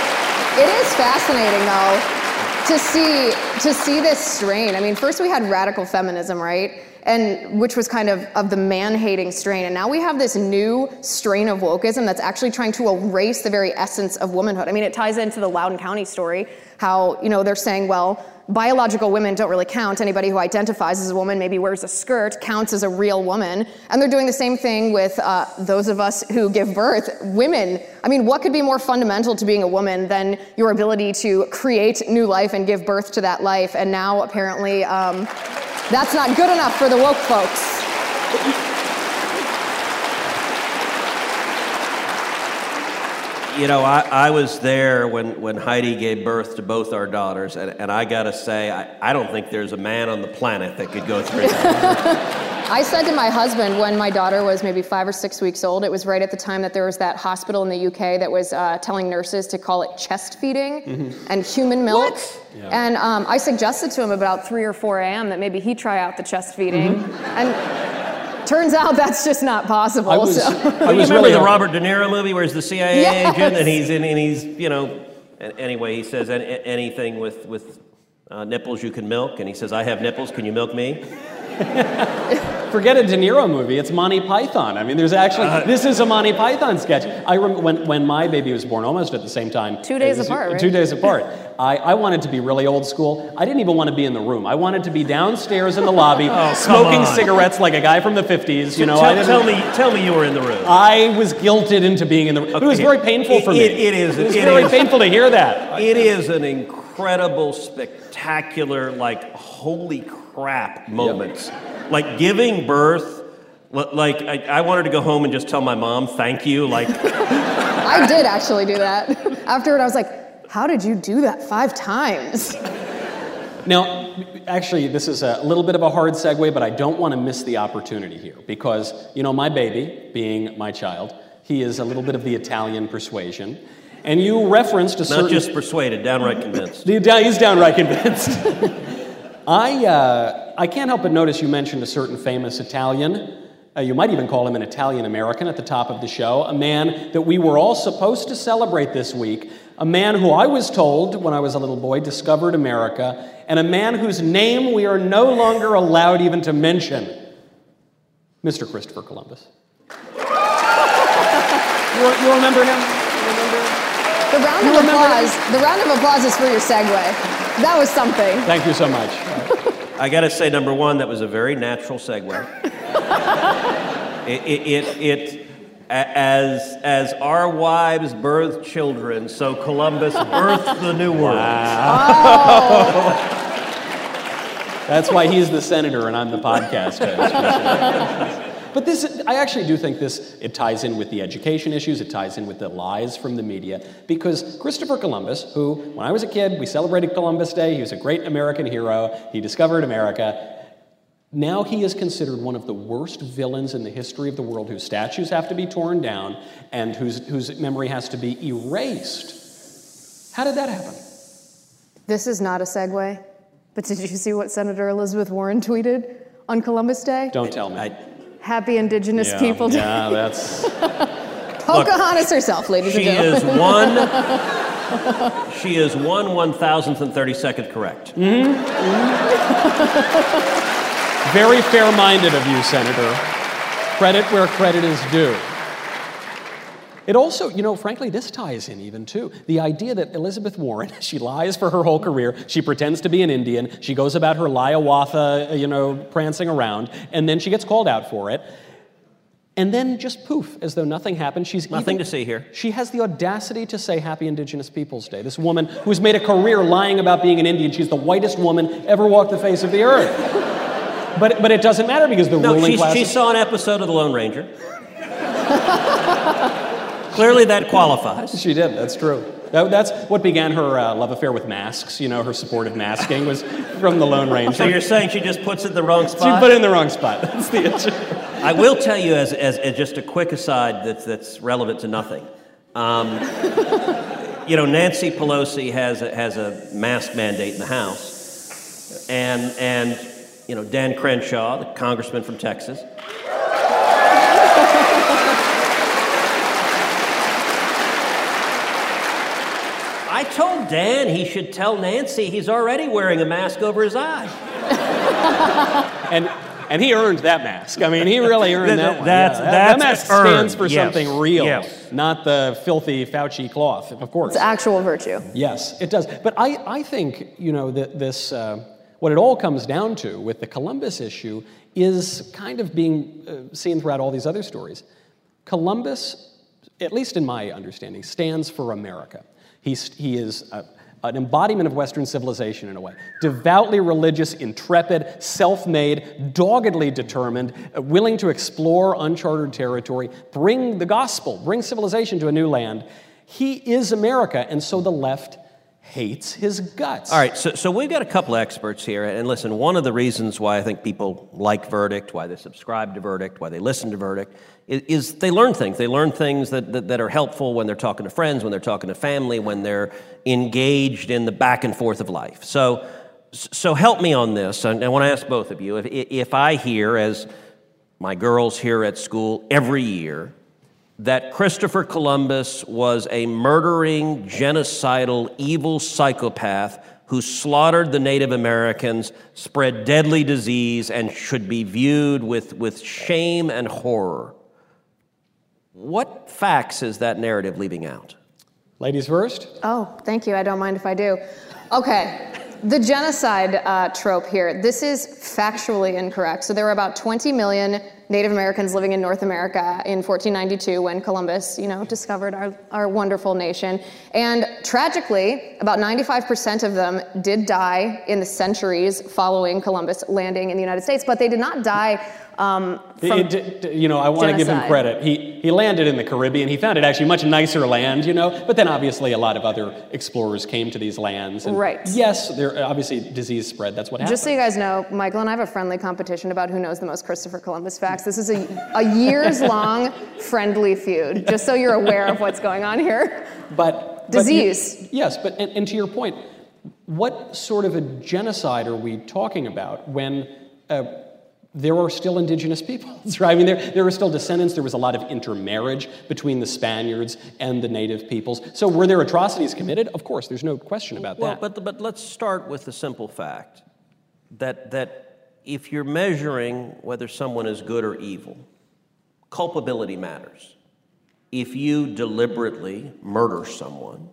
Speaker 5: it is fascinating though to see to see this strain. I mean, first we had radical feminism, right? And which was kind of of the man-hating strain, and now we have this new strain of wokeism that's actually trying to erase the very essence of womanhood. I mean, it ties into the Loudoun County story, how you know they're saying, well, biological women don't really count. Anybody who identifies as a woman, maybe wears a skirt, counts as a real woman. And they're doing the same thing with uh, those of us who give birth. Women, I mean, what could be more fundamental to being a woman than your ability to create new life and give birth to that life? And now apparently um, that's not good enough for the woke folks.
Speaker 2: You know, I, I was there when, when Heidi gave birth to both our daughters, and, and I gotta say, I, I don't think there's a man on the planet that could go through that. [laughs]
Speaker 5: I said to my husband when my daughter was maybe five or six weeks old, it was right at the time that there was that hospital in the UK that was uh, telling nurses to call it chest feeding mm-hmm. and human milk.
Speaker 2: Yeah.
Speaker 5: And um, I suggested to him about 3 or 4 a.m. that maybe he try out the chest feeding. Mm-hmm. And Turns out that's just not possible. I
Speaker 2: was,
Speaker 5: so.
Speaker 2: I was remember really the Robert De Niro movie where he's the CIA yes. agent and he's in, and he's you know anyway he says anything with with uh, nipples you can milk and he says I have nipples can you milk me [laughs]
Speaker 1: Forget a De Niro movie. It's Monty Python. I mean, there's actually
Speaker 5: Uh,
Speaker 1: this is a Monty Python sketch. I rem- when when my baby was born, almost at the same time.
Speaker 5: Two days
Speaker 1: as-
Speaker 5: apart, right?
Speaker 1: Two days apart. I, I wanted to be really old school. I didn't even want to be in the room. I wanted to be downstairs in the lobby, [laughs]
Speaker 2: Oh,
Speaker 1: smoking
Speaker 2: on.
Speaker 1: cigarettes like a guy from the 50s. You know,
Speaker 2: tell,
Speaker 1: I didn't,
Speaker 2: tell me, tell me you were in the room.
Speaker 1: I was guilted into being in the room. It was very painful for me.
Speaker 2: It- it is.
Speaker 1: It was
Speaker 2: It
Speaker 1: very
Speaker 2: is.
Speaker 1: painful to hear that.
Speaker 2: It is an incredible, spectacular, like holy crap moments. Like giving birth. Like I, I wanted to go home and just tell my mom thank you. Like [laughs]
Speaker 5: I did actually do that. Afterward, I was like, how did you do that five times?
Speaker 1: Now, actually, this is a little bit of a hard segue, but I don't want to miss the opportunity here because, you know, my baby, being my child, he is a little bit of the Italian persuasion. And you referenced a certain.
Speaker 2: not just persuaded, downright convinced. [laughs]
Speaker 1: He's downright convinced. [laughs] I, uh, I can't help but notice you mentioned a certain famous Italian. Uh, you might even call him an Italian American at the top of the show, a man that we were all supposed to celebrate this week, a man who I was told when I was a little boy discovered America, and a man whose name we are no longer allowed even to mention Mr. Christopher Columbus. you, you remember him? You remember?
Speaker 5: The round
Speaker 1: You
Speaker 5: of applause. The round of applause is for your segue. That was something.
Speaker 1: Thank you so much.
Speaker 2: I got to say, number one, that was a very natural segue. it, it, it, it, as, as our wives birthed children, so Columbus birthed the new world. [laughs]
Speaker 1: That's why he's the senator and I'm the podcast host. But this, I actually do think this, it ties in with the education issues, it ties in with the lies from the media, because Christopher Columbus, who, when I was a kid, we celebrated Columbus Day, he was a great American hero, he discovered America. Now he is considered one of the worst villains in the history of the world, whose statues have to be torn down and whose, whose memory has to be erased. How did that happen?
Speaker 5: This is not a segue, but did you see what Senator Elizabeth Warren tweeted on Columbus Day?
Speaker 1: Don't tell me.
Speaker 5: Happy Indigenous
Speaker 1: yeah,
Speaker 5: People Day.
Speaker 1: Yeah, that's. [laughs]
Speaker 5: Pocahontas herself, ladies and gentlemen. [laughs]
Speaker 2: She is one. She is one one thousandth and thirty second correct. Mm-hmm. Mm-hmm.
Speaker 1: Very fair minded of you, Senator. Credit where credit is due. It also, you know, frankly, this ties in even too. The idea that Elizabeth Warren, [laughs] she lies for her whole career, she pretends to be an Indian, she goes about her Liawatha, uh, you know, prancing around, and then she gets called out for it. And then just poof, as though nothing happened. She's
Speaker 2: Nothing
Speaker 1: even-
Speaker 2: to see here.
Speaker 1: She has the audacity to say Happy Indigenous Peoples Day. This woman who's made a career lying about being an Indian. She's the whitest woman ever walked the face of the earth. But, but it doesn't matter because the
Speaker 2: No,
Speaker 1: ruling
Speaker 2: she,
Speaker 1: class.
Speaker 2: she saw an episode of The Lone Ranger. [laughs] Clearly, that qualifies.
Speaker 1: She did. That's true. That, that's what began her uh, love affair with masks. You know, her support of masking was from the Lone Ranger.
Speaker 2: So you're saying she just puts it in the wrong spot?
Speaker 1: she put it in the wrong spot. [laughs] That's the issue.
Speaker 2: I will tell you, as, as, as just a quick aside that's, that's relevant to nothing. Um, you know, Nancy Pelosi has a, has a mask mandate in the House. And, and, you know, Dan Crenshaw, the congressman from Texas, I told Dan he should tell Nancy he's already wearing a mask over his eye. [laughs]
Speaker 1: And and he earned that mask. I mean, he really earned
Speaker 2: That-
Speaker 1: that one.
Speaker 2: that's-
Speaker 1: Yeah, that, that
Speaker 2: that's
Speaker 1: mask stands for
Speaker 2: yes,
Speaker 1: something real,
Speaker 2: yes.
Speaker 1: not the filthy Fauci cloth, of course.
Speaker 5: It's actual virtue.
Speaker 1: Yes, it does. But I, I think, you know, that this, uh, what it all comes down to with the Columbus issue is kind of being uh, seen throughout all these other stories. Columbus, at least in my understanding, stands for America. He's, he is a, an embodiment of Western civilization in a way. Devoutly religious, intrepid, self made, doggedly determined, uh, willing to explore uncharted territory, bring the gospel, bring civilization to a new land. He is America, and so the left hates his guts.
Speaker 2: All right, so, so we've got a couple experts here. And listen, one of the reasons why I think people like Verdict, why they subscribe to Verdict, why they listen to Verdict, is, is they learn things. They learn things that, that, that are helpful when they're talking to friends, when they're talking to family, when they're engaged in the back and forth of life. So, so help me on this. And I want to ask both of you if, if I hear, as my girls here at school every year, that Christopher Columbus was a murdering, genocidal, evil psychopath who slaughtered the Native Americans, spread deadly disease, and should be viewed with, with shame and horror. What facts is that narrative leaving out?
Speaker 1: Ladies first.
Speaker 5: Oh, thank you. I don't mind if I do. Okay. The genocide uh, trope here, this is factually incorrect. So there were about 20 million Native Americans living in North America in 1492 when Columbus, you know, discovered our, our wonderful nation. And tragically, about 95% of them did die in the centuries following Columbus landing in the United States, but they did not die um,
Speaker 1: It- it- you know, I want to give him credit. He, he landed in the Caribbean. He found it actually much nicer land, you know. But then obviously a lot of other explorers came to these lands. And
Speaker 5: Right.
Speaker 1: Yes, there obviously disease spread. That's what happened.
Speaker 5: Just so you guys know, Michael and I have a friendly competition about who knows the most Christopher Columbus facts. This is a, a years [laughs] long friendly feud, just so you're aware of what's going on here.
Speaker 1: But but
Speaker 5: Disease.
Speaker 1: yes, but and, and to your point, what sort of a genocide are we talking about when uh, there are still indigenous peoples, [laughs] right? I mean, there, there are still descendants. There was a lot of intermarriage between the Spaniards and the native peoples. So were there atrocities committed? Of course, there's no question about
Speaker 2: Well,
Speaker 1: that.
Speaker 2: but, but let's start with the simple fact that, that if you're measuring whether someone is good or evil, culpability matters. If you deliberately murder someone,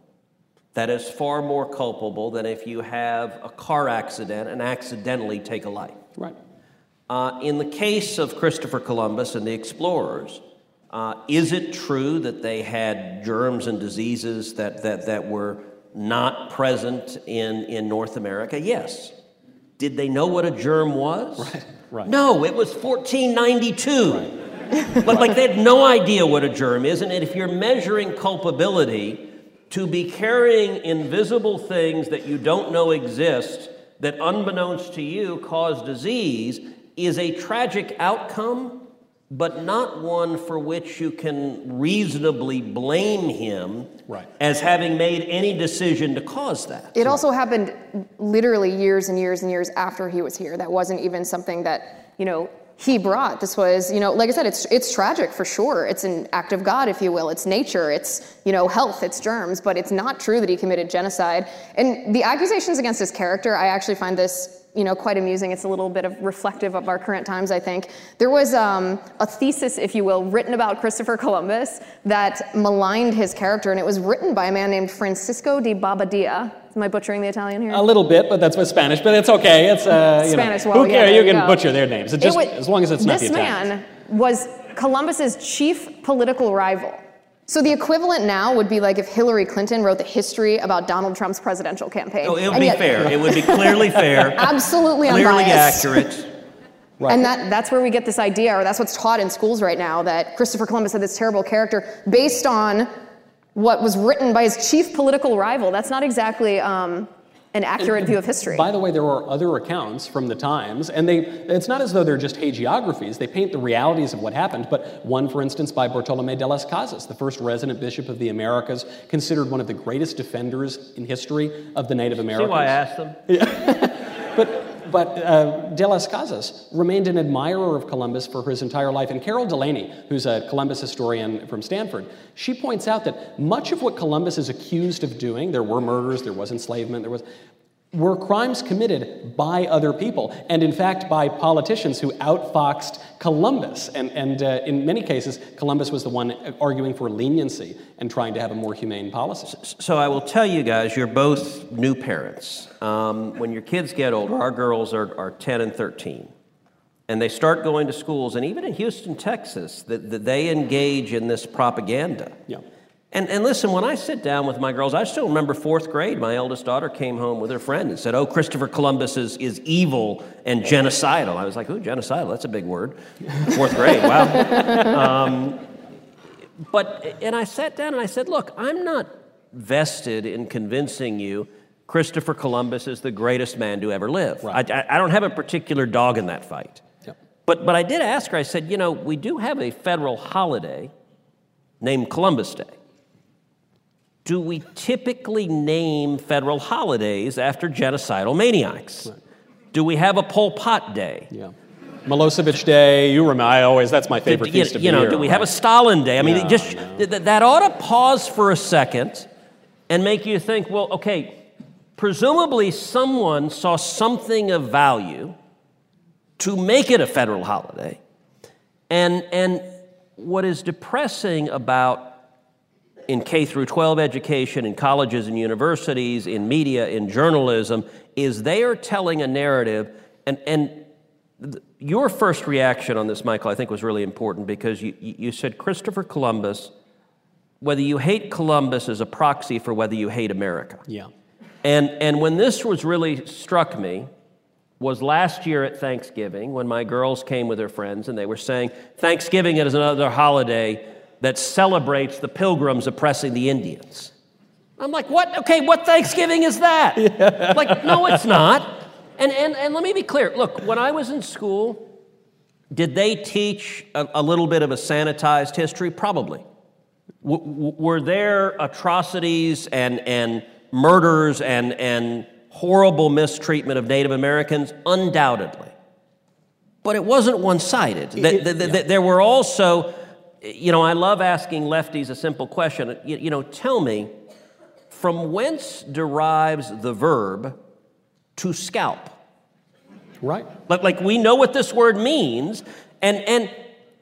Speaker 2: that is far more culpable than if you have a car accident and accidentally take a life.
Speaker 1: right.
Speaker 2: Uh, in the case of Christopher Columbus and the explorers, uh, is it true that they had germs and diseases that, that, that were not present in, in North America? Yes. Did they know what a germ was?
Speaker 1: Right, right.
Speaker 2: No, it was 1492. Right. [laughs] but like they had no idea what a germ is, and if you're measuring culpability to be carrying invisible things that you don't know exist, that unbeknownst to you cause disease, is a tragic outcome, but not one for which you can reasonably blame him
Speaker 1: Right.
Speaker 2: as having made any decision to cause that.
Speaker 5: It also happened literally years and years and years after he was here. That wasn't even something that, you know, he brought. This was, you know, like I said, it's it's tragic for sure. It's an act of God, if you will. It's nature. It's, you know, health. It's germs. But it's not true that he committed genocide. And the accusations against his character, I actually find this you know, quite amusing. It's a little bit of reflective of our current times, I think. There was um, a thesis, if you will, written about Christopher Columbus that maligned his character, and it was written by a man named Francisco de Bobadilla. Am I butchering the Italian here?
Speaker 1: A little bit, but that's with Spanish. But it's okay. It's uh, you know,
Speaker 5: Spanish, well,
Speaker 1: who
Speaker 5: yeah,
Speaker 1: cares?
Speaker 5: there
Speaker 1: you
Speaker 5: you
Speaker 1: can
Speaker 5: go.
Speaker 1: butcher their names. Just
Speaker 5: wa-
Speaker 1: as long as it's not
Speaker 5: this
Speaker 1: the Italians.
Speaker 5: man was Columbus's chief political rival. So the equivalent now would be like if Hillary Clinton wrote the history about Donald Trump's presidential campaign.
Speaker 2: Oh, it would
Speaker 5: And
Speaker 2: be
Speaker 5: yet-
Speaker 2: fair. It would be [laughs] clearly fair,
Speaker 5: Absolutely
Speaker 2: clearly
Speaker 5: unbiased.
Speaker 2: accurate.
Speaker 5: And that, that's where we get this idea, or that's what's taught in schools right now, that Christopher Columbus had this terrible character based on what was written by his chief political rival. That's not exactly um, an accurate view of history.
Speaker 1: By the way, there are other accounts from the times, and they, it's not as though they're just hagiographies. They paint the realities of what happened, but one, for instance, by Bartolome de las Casas, the first resident bishop of the Americas, considered one of the greatest defenders in history of the Native Americans.
Speaker 2: See
Speaker 1: Americans.
Speaker 2: why I asked them? [laughs]
Speaker 1: But, but uh, De Las Casas remained an admirer of Columbus for his entire life. And Carol Delaney, who's a Columbus historian from Stanford, she points out that much of what Columbus is accused of doing, there were murders, there was enslavement, there was, were crimes committed by other people, and in fact by politicians who outfoxed Columbus. And, and uh, in many cases, Columbus was the one arguing for leniency and trying to have a more humane policy.
Speaker 2: So I will tell you guys, you're both new parents. Um, when your kids get older, our girls are, are 10 and 13, and they start going to schools, and even in Houston, Texas, that, that they engage in this propaganda.
Speaker 1: Yeah.
Speaker 2: And, and listen, when I sit down with my girls, I still remember fourth grade. My eldest daughter came home with her friend and said, Oh, Christopher Columbus is, is evil and genocidal. I was like, Ooh, genocidal, that's a big word. Fourth grade, wow. [laughs] Um, but, and I sat down and I said, Look, I'm not vested in convincing you Christopher Columbus is the greatest man to ever live.
Speaker 1: Right.
Speaker 2: I, I, I don't have a particular dog in that fight.
Speaker 1: Yep.
Speaker 2: But, but I did ask her, I said, You know, we do have a federal holiday named Columbus Day. Do we typically name federal holidays after genocidal maniacs? Do we have a Pol Pot Day?
Speaker 1: Yeah. Milosevic Day, you remember, I always, that's my favorite
Speaker 2: you,
Speaker 1: feast of
Speaker 2: you know,
Speaker 1: year.
Speaker 2: do we have a? Stalin Day? I mean,
Speaker 1: No,
Speaker 2: just th- th- that ought to pause for a second and make you think. Well, okay, presumably someone saw something of value to make it a federal holiday. And, and what is depressing about in K through 12 education, in colleges and universities, in media, in journalism, is they are telling a narrative. And, and th- your first reaction on this, Michael, I think was really important because you, you said Christopher Columbus, whether you hate Columbus is a proxy for whether you hate America.
Speaker 1: Yeah.
Speaker 2: And, and when this was really struck me, was last year at Thanksgiving when my girls came with their friends and they were saying, Thanksgiving is another holiday that celebrates the pilgrims oppressing the Indians. I'm like, what? Okay, what Thanksgiving is that? [laughs] Yeah. Like, no, it's not. And, and, and let me be clear look, when I was in school, did they teach a, a little bit of a sanitized history? Probably. W- w- were there atrocities and, and murders and, and horrible mistreatment of Native Americans? Undoubtedly. But it wasn't one sided. Yeah. There were also, you know, I love asking lefties a simple question. You, you know, tell me, from whence derives the verb to scalp?
Speaker 1: Right.
Speaker 2: Like, like we know what this word means, and, and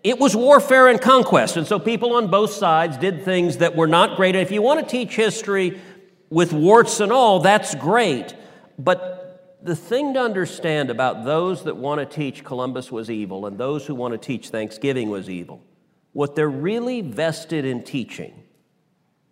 Speaker 2: it was warfare and conquest. And so people on both sides did things that were not great. And if you want to teach history with warts and all, that's great. But the thing to understand about those that want to teach Columbus was evil and those who want to teach Thanksgiving was evil, what they're really vested in teaching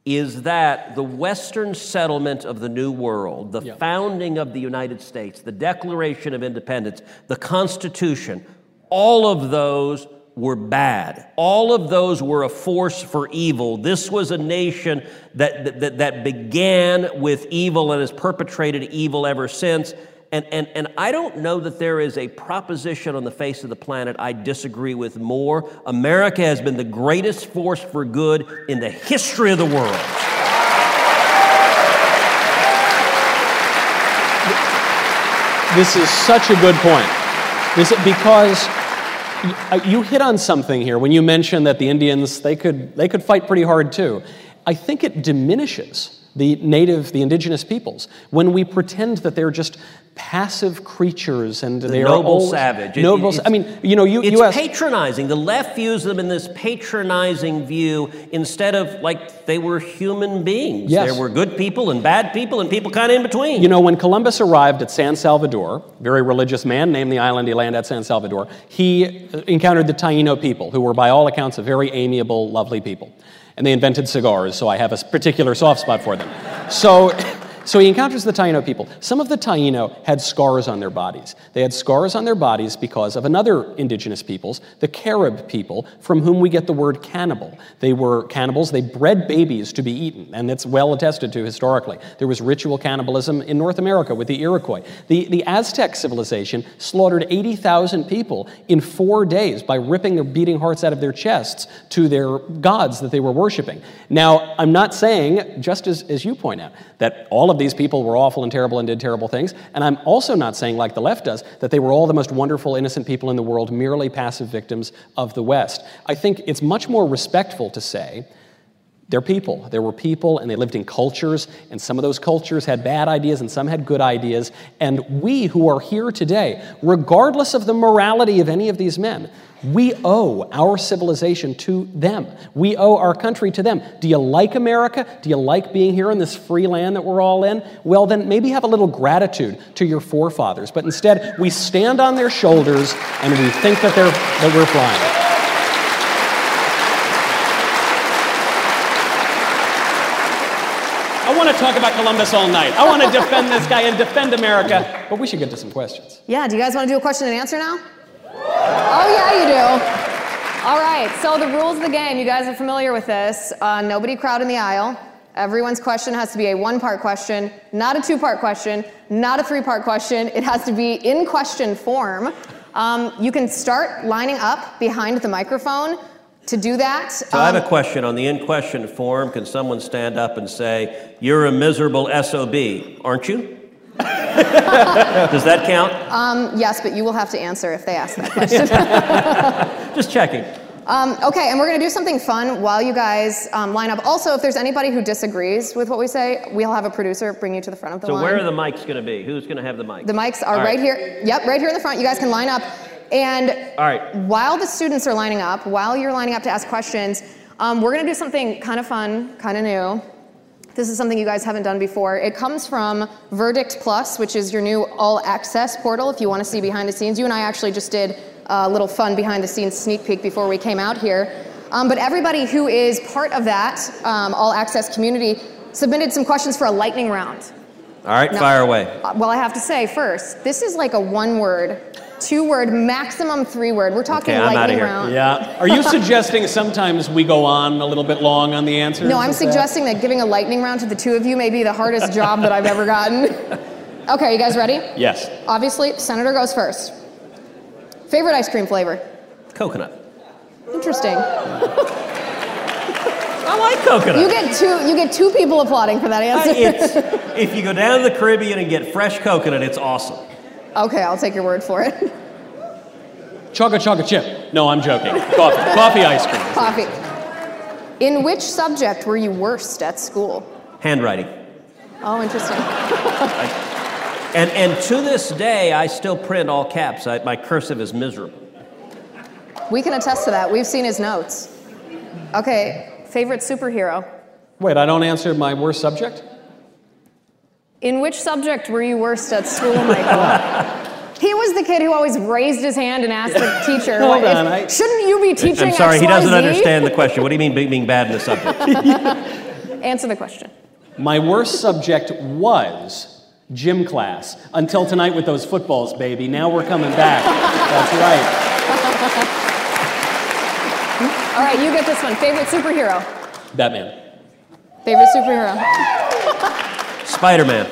Speaker 2: is that the Western settlement of the New World, the yeah. founding of the United States, the Declaration of Independence, the Constitution, all of those were bad. All of those were a force for evil. This was a nation that, that, that began with evil and has perpetrated evil ever since. And, and, and I don't know that there is a proposition on the face of the planet I disagree with more. America has been the greatest force for good in the history of the world.
Speaker 1: This is such a good point. This, it because uh, you hit on something here when you mentioned that the Indians, they could, they could fight pretty hard too. I think it diminishes the native, the indigenous peoples, when we pretend that they're just passive creatures and
Speaker 2: the
Speaker 1: they
Speaker 2: noble
Speaker 1: are noble
Speaker 2: savage.
Speaker 1: Noble, I mean, you know, you,
Speaker 2: it's
Speaker 1: you ask,
Speaker 2: patronizing. The left views them in this patronizing view instead of like they were human beings.
Speaker 1: Yes.
Speaker 2: There were good people and bad people and people kind of in between.
Speaker 1: You know, when Columbus arrived at San Salvador, very religious man named the island he landed at San Salvador, he uh, encountered the Taino people, who were by all accounts a very amiable, lovely people and they invented cigars, so I have a particular soft spot for them. So so he encounters the Taino people. Some of the Taino had scars on their bodies. They had scars on their bodies because of another indigenous peoples, the Carib people, from whom we get the word cannibal. They were cannibals. They bred babies to be eaten, and it's well attested to historically. There was ritual cannibalism in North America with the Iroquois. The, the Aztec civilization slaughtered 80,000 people in four days by ripping their beating hearts out of their chests to their gods that they were worshiping. Now, I'm not saying, just as, as you point out, that all of these people were awful and terrible and did terrible things. And I'm also not saying, like the left does, that they were all the most wonderful, innocent people in the world, merely passive victims of the West. I think it's much more respectful to say, they're people. There were people, and they lived in cultures, and some of those cultures had bad ideas, and some had good ideas. And we who are here today, regardless of the morality of any of these men, we owe our civilization to them. We owe our country to them. Do you like America? Do you like being here in this free land that we're all in? Well, then maybe have a little gratitude to your forefathers. But instead, we stand on their shoulders and we think that, they're, that we're flying. I want to talk about Columbus all night. I want to defend this guy and defend America. But we should get to some questions.
Speaker 5: Yeah, do you guys want to do a question and answer now? Oh, yeah, you do. All right, so the rules of the game, you guys are familiar with this. Uh, nobody crowd in the aisle. Everyone's question has to be a one part question, not a two part question, not a three part question. It has to be in question form. Um, you can start lining up behind the microphone. To do that,
Speaker 2: so um, I have a um, question on the in question form. Can someone stand up and say, You're a miserable SOB, aren't you? [laughs] Does that count?
Speaker 5: Um, yes, but you will have to answer if they ask that question. [laughs]
Speaker 2: Just checking.
Speaker 5: Um, okay, and we're going to do something fun while you guys um, line up. Also, if there's anybody who disagrees with what we say, we'll have a producer bring you to the front of the
Speaker 2: So
Speaker 5: line.
Speaker 2: So, where are the mics going to be? Who's going to have the mics?
Speaker 5: The mics are right here. Yep, right here in the front. You guys can line up. And
Speaker 2: All right.
Speaker 5: while the students are lining up, while you're lining up to ask questions, um, we're going to do something kind of fun, kind of new. This is something you guys haven't done before. It comes from Verdict Plus, which is your new all access portal if you want to see behind the scenes. You and I actually just did a little fun behind the scenes sneak peek before we came out here. Um, but everybody who is part of that um, all access community submitted some questions for a lightning round.
Speaker 2: All right,
Speaker 5: No.
Speaker 2: fire away.
Speaker 5: Uh, Well, I have to say first, this is like a one word, two word, maximum three word. We're talking
Speaker 2: Okay, I'm outta
Speaker 5: lightning
Speaker 2: here.
Speaker 5: round.
Speaker 1: Yeah. Are you suggesting sometimes we go on a little bit long on the answers?
Speaker 5: No, I'm
Speaker 1: Is that-
Speaker 5: suggesting that giving a lightning round to the two of you may be the hardest [laughs] job that I've ever gotten. Okay, are you guys ready?
Speaker 1: Yes.
Speaker 5: Obviously, Senator goes first. Favorite ice cream flavor?
Speaker 2: Coconut.
Speaker 5: Interesting.
Speaker 2: I like coconut.
Speaker 5: You get two. You get two people applauding for that answer.
Speaker 2: It's, if you go down to the Caribbean and get fresh coconut, it's awesome.
Speaker 5: Okay, I'll take your word for it.
Speaker 1: Chugga chugga chip. No, I'm joking. Coffee. Coffee ice cream.
Speaker 5: Coffee. In which subject were you worst at school?
Speaker 2: Handwriting.
Speaker 5: Oh, interesting.
Speaker 2: And, and to this day, I still print all caps. I, my cursive is miserable.
Speaker 5: We can attest to that. We've seen his notes. Okay, favorite superhero?
Speaker 1: Wait, I don't answer my worst subject?
Speaker 5: In which subject were you worst at school, Michael? [laughs] he was the kid who always raised his hand and asked the [laughs] teacher,
Speaker 1: Hold
Speaker 5: "If-
Speaker 1: on, I-
Speaker 5: shouldn't you be teaching
Speaker 2: I'm sorry, he doesn't understand the question. What do you mean being bad in the subject? [laughs]
Speaker 5: Answer the question.
Speaker 1: My worst subject was gym class until tonight with those footballs, baby. Now we're coming back. That's right.
Speaker 5: All right, you get this one. Favorite superhero?
Speaker 1: Batman.
Speaker 5: Favorite superhero?
Speaker 2: Spider Man.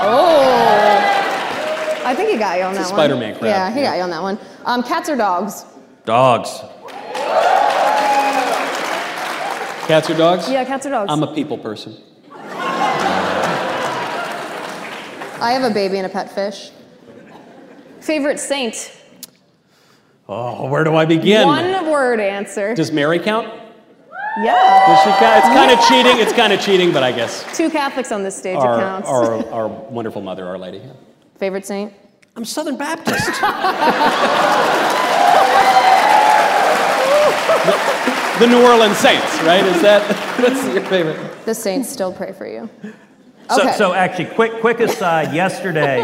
Speaker 5: Oh. I think he got you on that
Speaker 1: It's a
Speaker 5: one.
Speaker 1: Spider-Man crowd,
Speaker 5: Yeah, he
Speaker 1: yeah.
Speaker 5: got you on that one. Um, cats or dogs?
Speaker 2: Dogs.
Speaker 1: Cats or dogs?
Speaker 5: Yeah, cats or dogs.
Speaker 1: I'm a people person.
Speaker 5: I have a baby and a pet fish. Favorite saint?
Speaker 1: Oh, where do I begin?
Speaker 5: One word answer.
Speaker 1: Does Mary count?
Speaker 5: Yeah.
Speaker 1: Does she count? It's kind of cheating. It's kind of cheating, but I guess
Speaker 5: Two Catholics on this stage, it
Speaker 1: our,
Speaker 5: counts.
Speaker 1: our, our wonderful mother, Our Lady.
Speaker 5: Favorite saint?
Speaker 2: I'm Southern Baptist. [laughs]
Speaker 1: The New Orleans Saints, right? Is that what's your favorite?
Speaker 5: The saints still pray for you.
Speaker 2: So,
Speaker 5: Okay.
Speaker 2: so actually, quick, quick aside. Yesterday,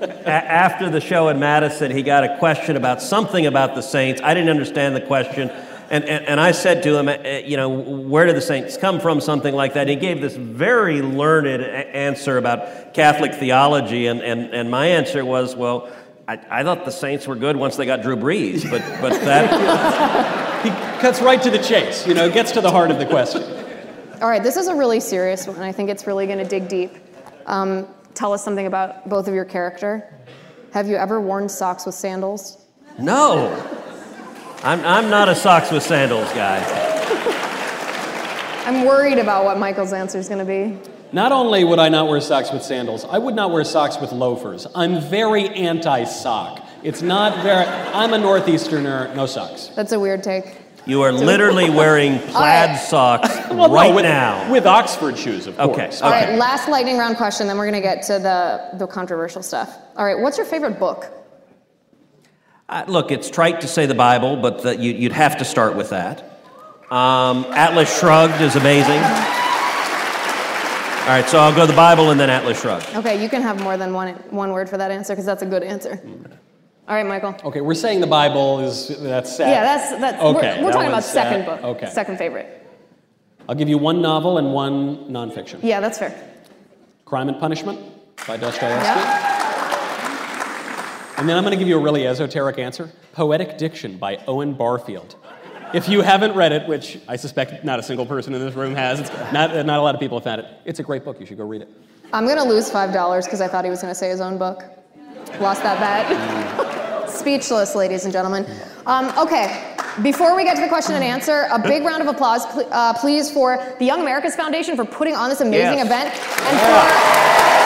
Speaker 2: a- after the show in Madison, he got a question about something about the Saints. I didn't understand the question, and, and, and I said to him, uh, you know, where do the Saints come from? Something like that. He gave this very learned answer about Catholic theology, and, and, and my answer was, well, I, I thought the Saints were good once they got Drew Brees, but but that [laughs]
Speaker 1: He cuts right to the chase. You know, gets to the heart of the question.
Speaker 5: All right, this is a really serious one. I think it's really going to dig deep. Um, tell us something about both of your character. Have you ever worn socks with sandals?
Speaker 2: no, I'm I'm not a socks with sandals guy.
Speaker 5: I'm worried about what Michael's answer is going to be.
Speaker 1: Not only would I not wear socks with sandals, I would not wear socks with loafers. I'm very anti-sock. It's not very. I'm a northeasterner. No socks.
Speaker 5: That's a weird take.
Speaker 2: You are literally [laughs] wearing plaid
Speaker 5: right.
Speaker 2: socks [laughs]
Speaker 1: Well, no,
Speaker 2: right
Speaker 1: with,
Speaker 2: now.
Speaker 1: with Oxford shoes, of
Speaker 2: Okay,
Speaker 1: course.
Speaker 2: Okay.
Speaker 5: right, last lightning round question, then we're going to get to the, the controversial stuff. All right, what's your favorite book?
Speaker 2: Uh, look, it's trite to say the Bible, but the, you, you'd have to start with that. Um, Atlas Shrugged is amazing. All right, so I'll go the Bible and then Atlas Shrugged.
Speaker 5: Okay, you can have more than one, one word for that answer because that's a good answer. All right, Michael.
Speaker 1: Okay, we're saying the Bible is that's sad.
Speaker 5: Yeah, that's that's.
Speaker 1: Okay,
Speaker 5: we're, we're talking about second
Speaker 1: sad.
Speaker 5: book.
Speaker 1: Okay.
Speaker 5: Second favorite.
Speaker 1: I'll give you one novel and one nonfiction.
Speaker 5: Yeah, that's fair.
Speaker 1: Crime and Punishment by Dostoevsky.
Speaker 5: Yeah.
Speaker 1: And then I'm going to give you a really esoteric answer Poetic Diction by Owen Barfield. If you haven't read it, which I suspect not a single person in this room has, it's not, not a lot of people have found it, it's a great book. You should go read it.
Speaker 5: I'm gonna lose five dollars because I thought he was gonna say his own book. Lost that bet. [laughs] Speechless, ladies and gentlemen. Um, okay, before we get to the question and answer, a big round of applause, pl- uh, please, for the Young Americas Foundation for putting on this amazing
Speaker 2: Yes.
Speaker 5: event and for.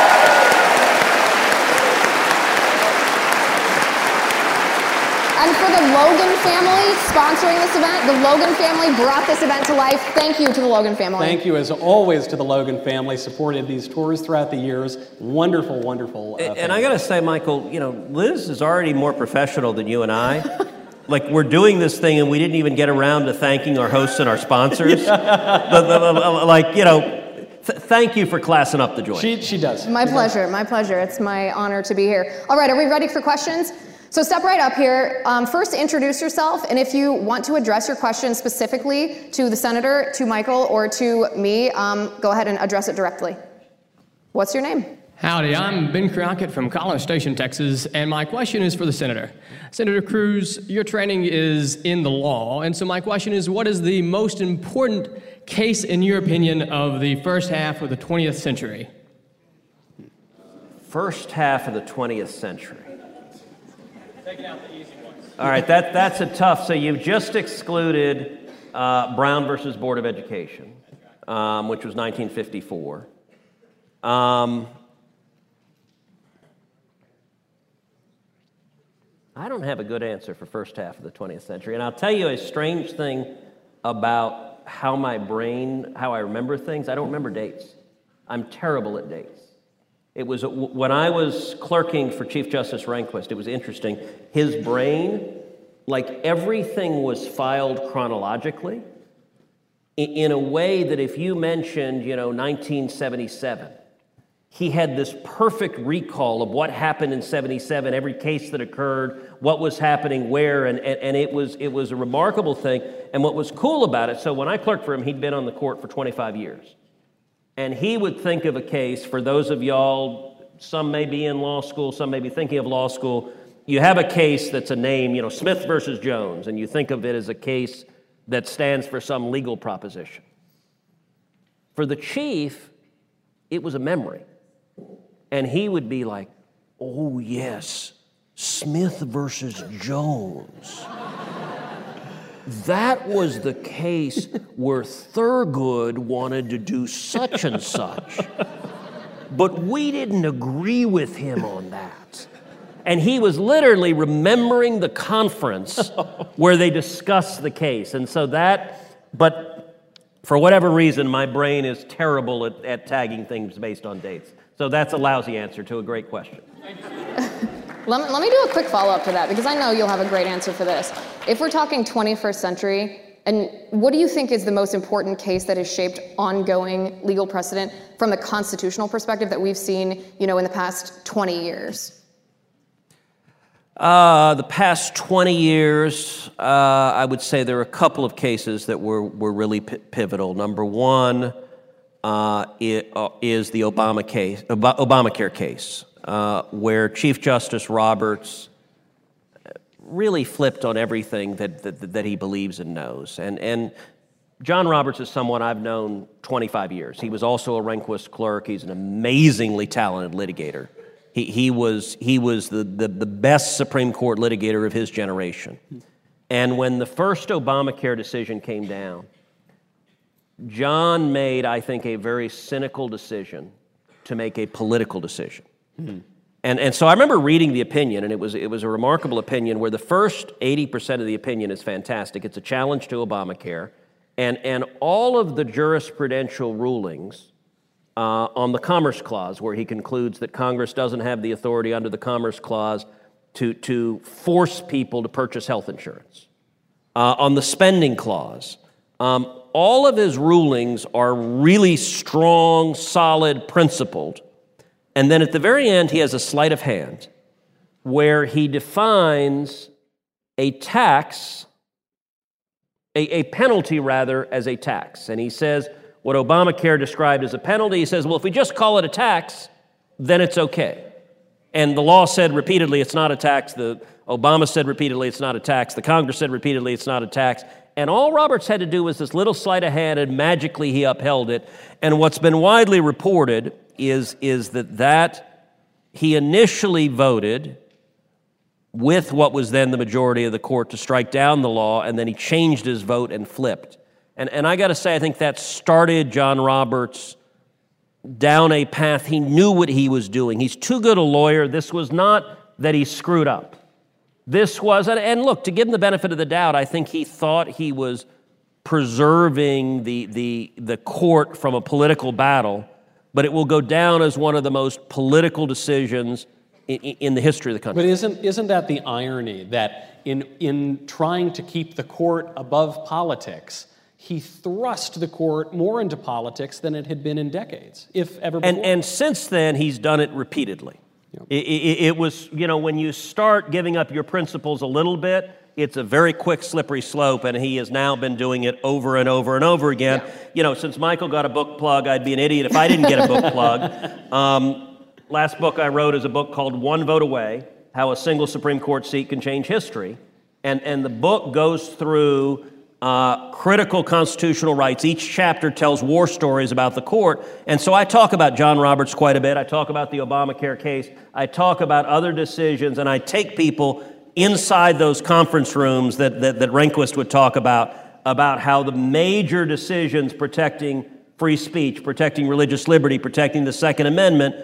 Speaker 5: And for the Logan family sponsoring this event. The Logan family brought this event to life. Thank you to the Logan family.
Speaker 1: Thank you, as always, to the Logan family. Supported these tours throughout the years. Wonderful, wonderful. Uh,
Speaker 2: and, and I got to say, Michael, you know, Liz is already more professional than you and I. [laughs] like we're doing this thing and we didn't even get around to thanking our hosts and our sponsors. [laughs] like, you know, th- thank you for classing up the joint.
Speaker 1: She, she does.
Speaker 5: My pleasure, my pleasure. It's my honor to be here. All right, are we ready for questions? So step right up here. Um, first, introduce yourself, and if you want to address your question specifically to the senator, to Michael, or to me, um, go ahead and address it directly. What's your name?
Speaker 6: Howdy, I'm Ben Crockett from College Station, Texas, and my question is for the senator. Senator Cruz, your training is in the law, and so my question is what is the most important case, in your opinion, of the first half of the 20th century?
Speaker 2: First half of the 20th century. All right, that, that's a tough. So you've just excluded uh, Brown versus Board of Education, um, which was 1954. Um, I don't have a good answer for first half of the 20th century. And I'll tell you a strange thing about how my brain, how I remember things. I don't remember dates. I'm terrible at dates. It was when I was clerking for Chief Justice Rehnquist, it was interesting. His brain, like everything was filed chronologically in a way that if you mentioned, you know, 1977, he had this perfect recall of what happened in 77, every case that occurred, what was happening where, and, and, and, it, was, it was a remarkable thing. And what was cool about it, so when I clerked for him, he'd been on the court for 25 years. And he would think of a case, for those of y'all, some may be in law school, some may be thinking of law school. You have a case that's a name, you know, Smith versus Jones, and you think of it as a case that stands for some legal proposition. For the chief, it was a memory. And he would be like, oh, yes, Smith versus Jones. That was the case where Thurgood wanted to do such and such. But we didn't agree with him on that. And he was literally remembering the conference where they discussed the case. And so that, but for whatever reason, my brain is terrible at, at tagging things based on dates. So that's a lousy answer to a great question.
Speaker 5: Let me, let me do a quick follow up to that because I know you'll have a great answer for this. If we're talking 21st century, and what do you think is the most important case that has shaped ongoing legal precedent from the constitutional perspective that we've seen, you know, in the past 20 years?
Speaker 2: Uh, the past 20 years, uh, I would say there are a couple of cases that were, were really p- pivotal. Number one uh, is the Obama case, Obamacare case uh, where Chief Justice Roberts really flipped on everything that, that, that he believes and knows. And, and John Roberts is someone I've known 25 years. He was also a Rehnquist clerk. He's an amazingly talented litigator. He, he was, he was the, the, the best Supreme Court litigator of his generation. And when the first Obamacare decision came down, John made, I think, a very cynical decision to make a political decision. Mm-hmm. And, and so I remember reading the opinion, and it was, it was a remarkable opinion where the first 80% of the opinion is fantastic. It's a challenge to Obamacare. And, and all of the jurisprudential rulings uh, on the Commerce Clause, where he concludes that Congress doesn't have the authority under the Commerce Clause to, to force people to purchase health insurance, uh, on the Spending Clause. Um, all of his rulings are really strong, solid, principled. And then at the very end, he has a sleight of hand where he defines a tax, a, a, penalty rather, as a tax. And he says what Obamacare described as a penalty. He says, well, if we just call it a tax, then it's okay. And the law said repeatedly it's not a tax. The Obama said repeatedly it's not a tax. The Congress said repeatedly it's not a tax. And all Roberts had to do was this little sleight of hand, and magically he upheld it. And what's been widely reported is, is that that he initially voted with what was then the majority of the court to strike down the law, and then he changed his vote and flipped. And, and I got to say, I think that started John Roberts down a path. He knew what he was doing. He's too good a lawyer. This was not that he screwed up. this was, and look, to give him the benefit of the doubt, I think he thought he was preserving the, the, the court from a political battle, but it will go down as one of the most political decisions in, in the history of the country.
Speaker 1: But isn't, isn't that the irony that in, in trying to keep the court above politics, he thrust the court more into politics than it had been in decades, if ever before?
Speaker 2: And, and since then, he's done it repeatedly. Yep. It, it, it was, you know, when you start giving up your principles a little bit, it's a very quick, slippery slope, and he has now been doing it over and over and over again. Yeah. You know, since Michael got a book plug, I'd be an idiot if I didn't get a book [laughs] plug. Um, last book I wrote is a book called One Vote Away How a Single Supreme Court Seat Can Change History. And, and the book goes through uh, critical constitutional rights. Each chapter tells war stories about the court. And so I talk about John Roberts quite a bit. I talk about the Obamacare case. I talk about other decisions, and I take people inside those conference rooms that, that, that Rehnquist would talk about, about how the major decisions protecting free speech, protecting religious liberty, protecting the Second Amendment,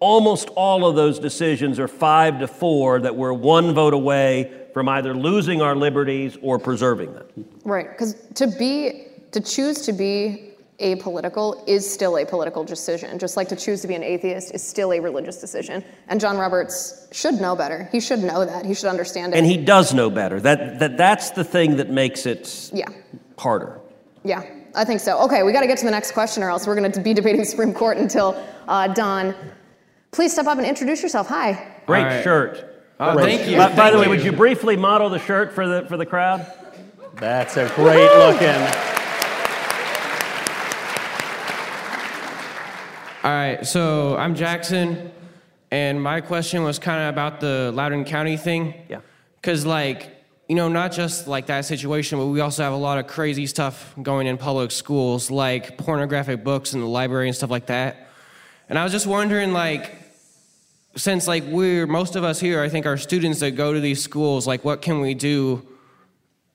Speaker 2: almost all of those decisions are five to four that we're one vote away from either losing our liberties or preserving them.
Speaker 5: Right, because to be, to choose to be apolitical is still a political decision, just like to choose to be an atheist is still a religious decision. And John Roberts should know better. He should know that. He should understand it.
Speaker 2: And he does know better. That, that, that's the thing that makes it
Speaker 5: yeah.
Speaker 2: harder.
Speaker 5: Yeah, I think so. Okay, we got to get to the next question, or else we're going to be debating Supreme Court until uh, dawn. Please step up and introduce yourself. Hi.
Speaker 2: Great right. shirt.
Speaker 6: Oh,
Speaker 2: Great.
Speaker 6: thank you.
Speaker 2: By,
Speaker 6: by
Speaker 2: thank
Speaker 6: the
Speaker 2: way, would you briefly model the shirt for the for the crowd?
Speaker 1: That's a great looking.
Speaker 7: All right, so I'm Jackson, and my question was kind of about the Loudoun County thing.
Speaker 2: Yeah.
Speaker 7: Because, like, you know, not just like that situation, but we also have a lot of crazy stuff going in public schools, like pornographic books in the library and stuff like that. And I was just wondering, like, since like we're most of us here, I think are students that go to these schools, like, what can we do?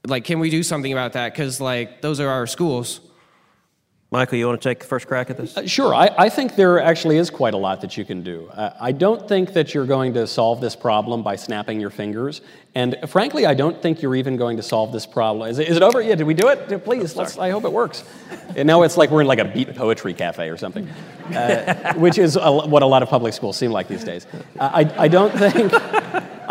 Speaker 7: Like, can we do something about that? Because like those are our schools.
Speaker 2: Michael, you want to take the first crack at this?
Speaker 1: Uh, sure. I, I, think there actually is quite a lot that you can do. Uh, I don't think that you're going to solve this problem by snapping your fingers. And frankly, I don't think you're even going to solve this problem. Is it, is it over? Yeah, did we do it? Please, let's, I hope it works. And now it's like we're in like a beat poetry cafe or something, uh, which is a, what a lot of public schools seem like these days. Uh, I, I don't think.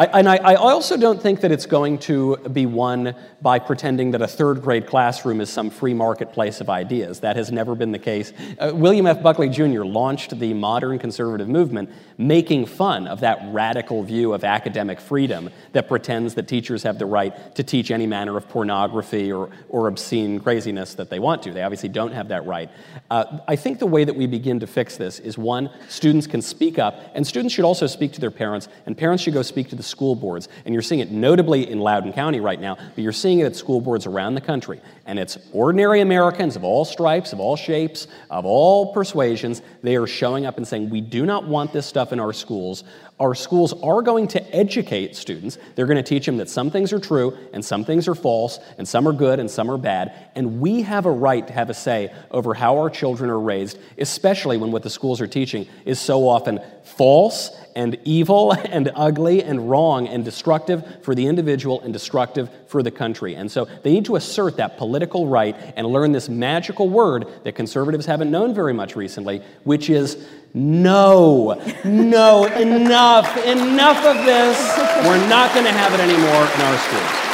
Speaker 1: I, and I, I, also don't think that it's going to be won by pretending that a third grade classroom is some free marketplace of ideas. That has never been the case. Uh, William F. Buckley Jr. launched the modern conservative movement making fun of that radical view of academic freedom that pretends that teachers have the right to teach any manner of pornography or, or obscene craziness that they want to. They obviously don't have that right. Uh, I think the way that we begin to fix this is one, students can speak up, and students should also speak to their parents, and parents should go speak to the school boards. And you're seeing it notably in Loudoun County right now, but you're seeing it at school boards around the country. And it's ordinary Americans of all stripes, of all shapes, of all persuasions. They are showing up and saying, We do not want this stuff in our schools. Our schools are going to educate students. They're going to teach them that some things are true and some things are false, and some are good and some are bad. And we have a right to have a say over how our children are raised, especially when what the schools are teaching is so often false and evil [laughs] and ugly and wrong and destructive for the individual and destructive for the country. And so they need to assert that political right and learn this magical word that conservatives haven't known very much recently, which is no, no, enough, enough of this. We're not going to have it anymore in our schools.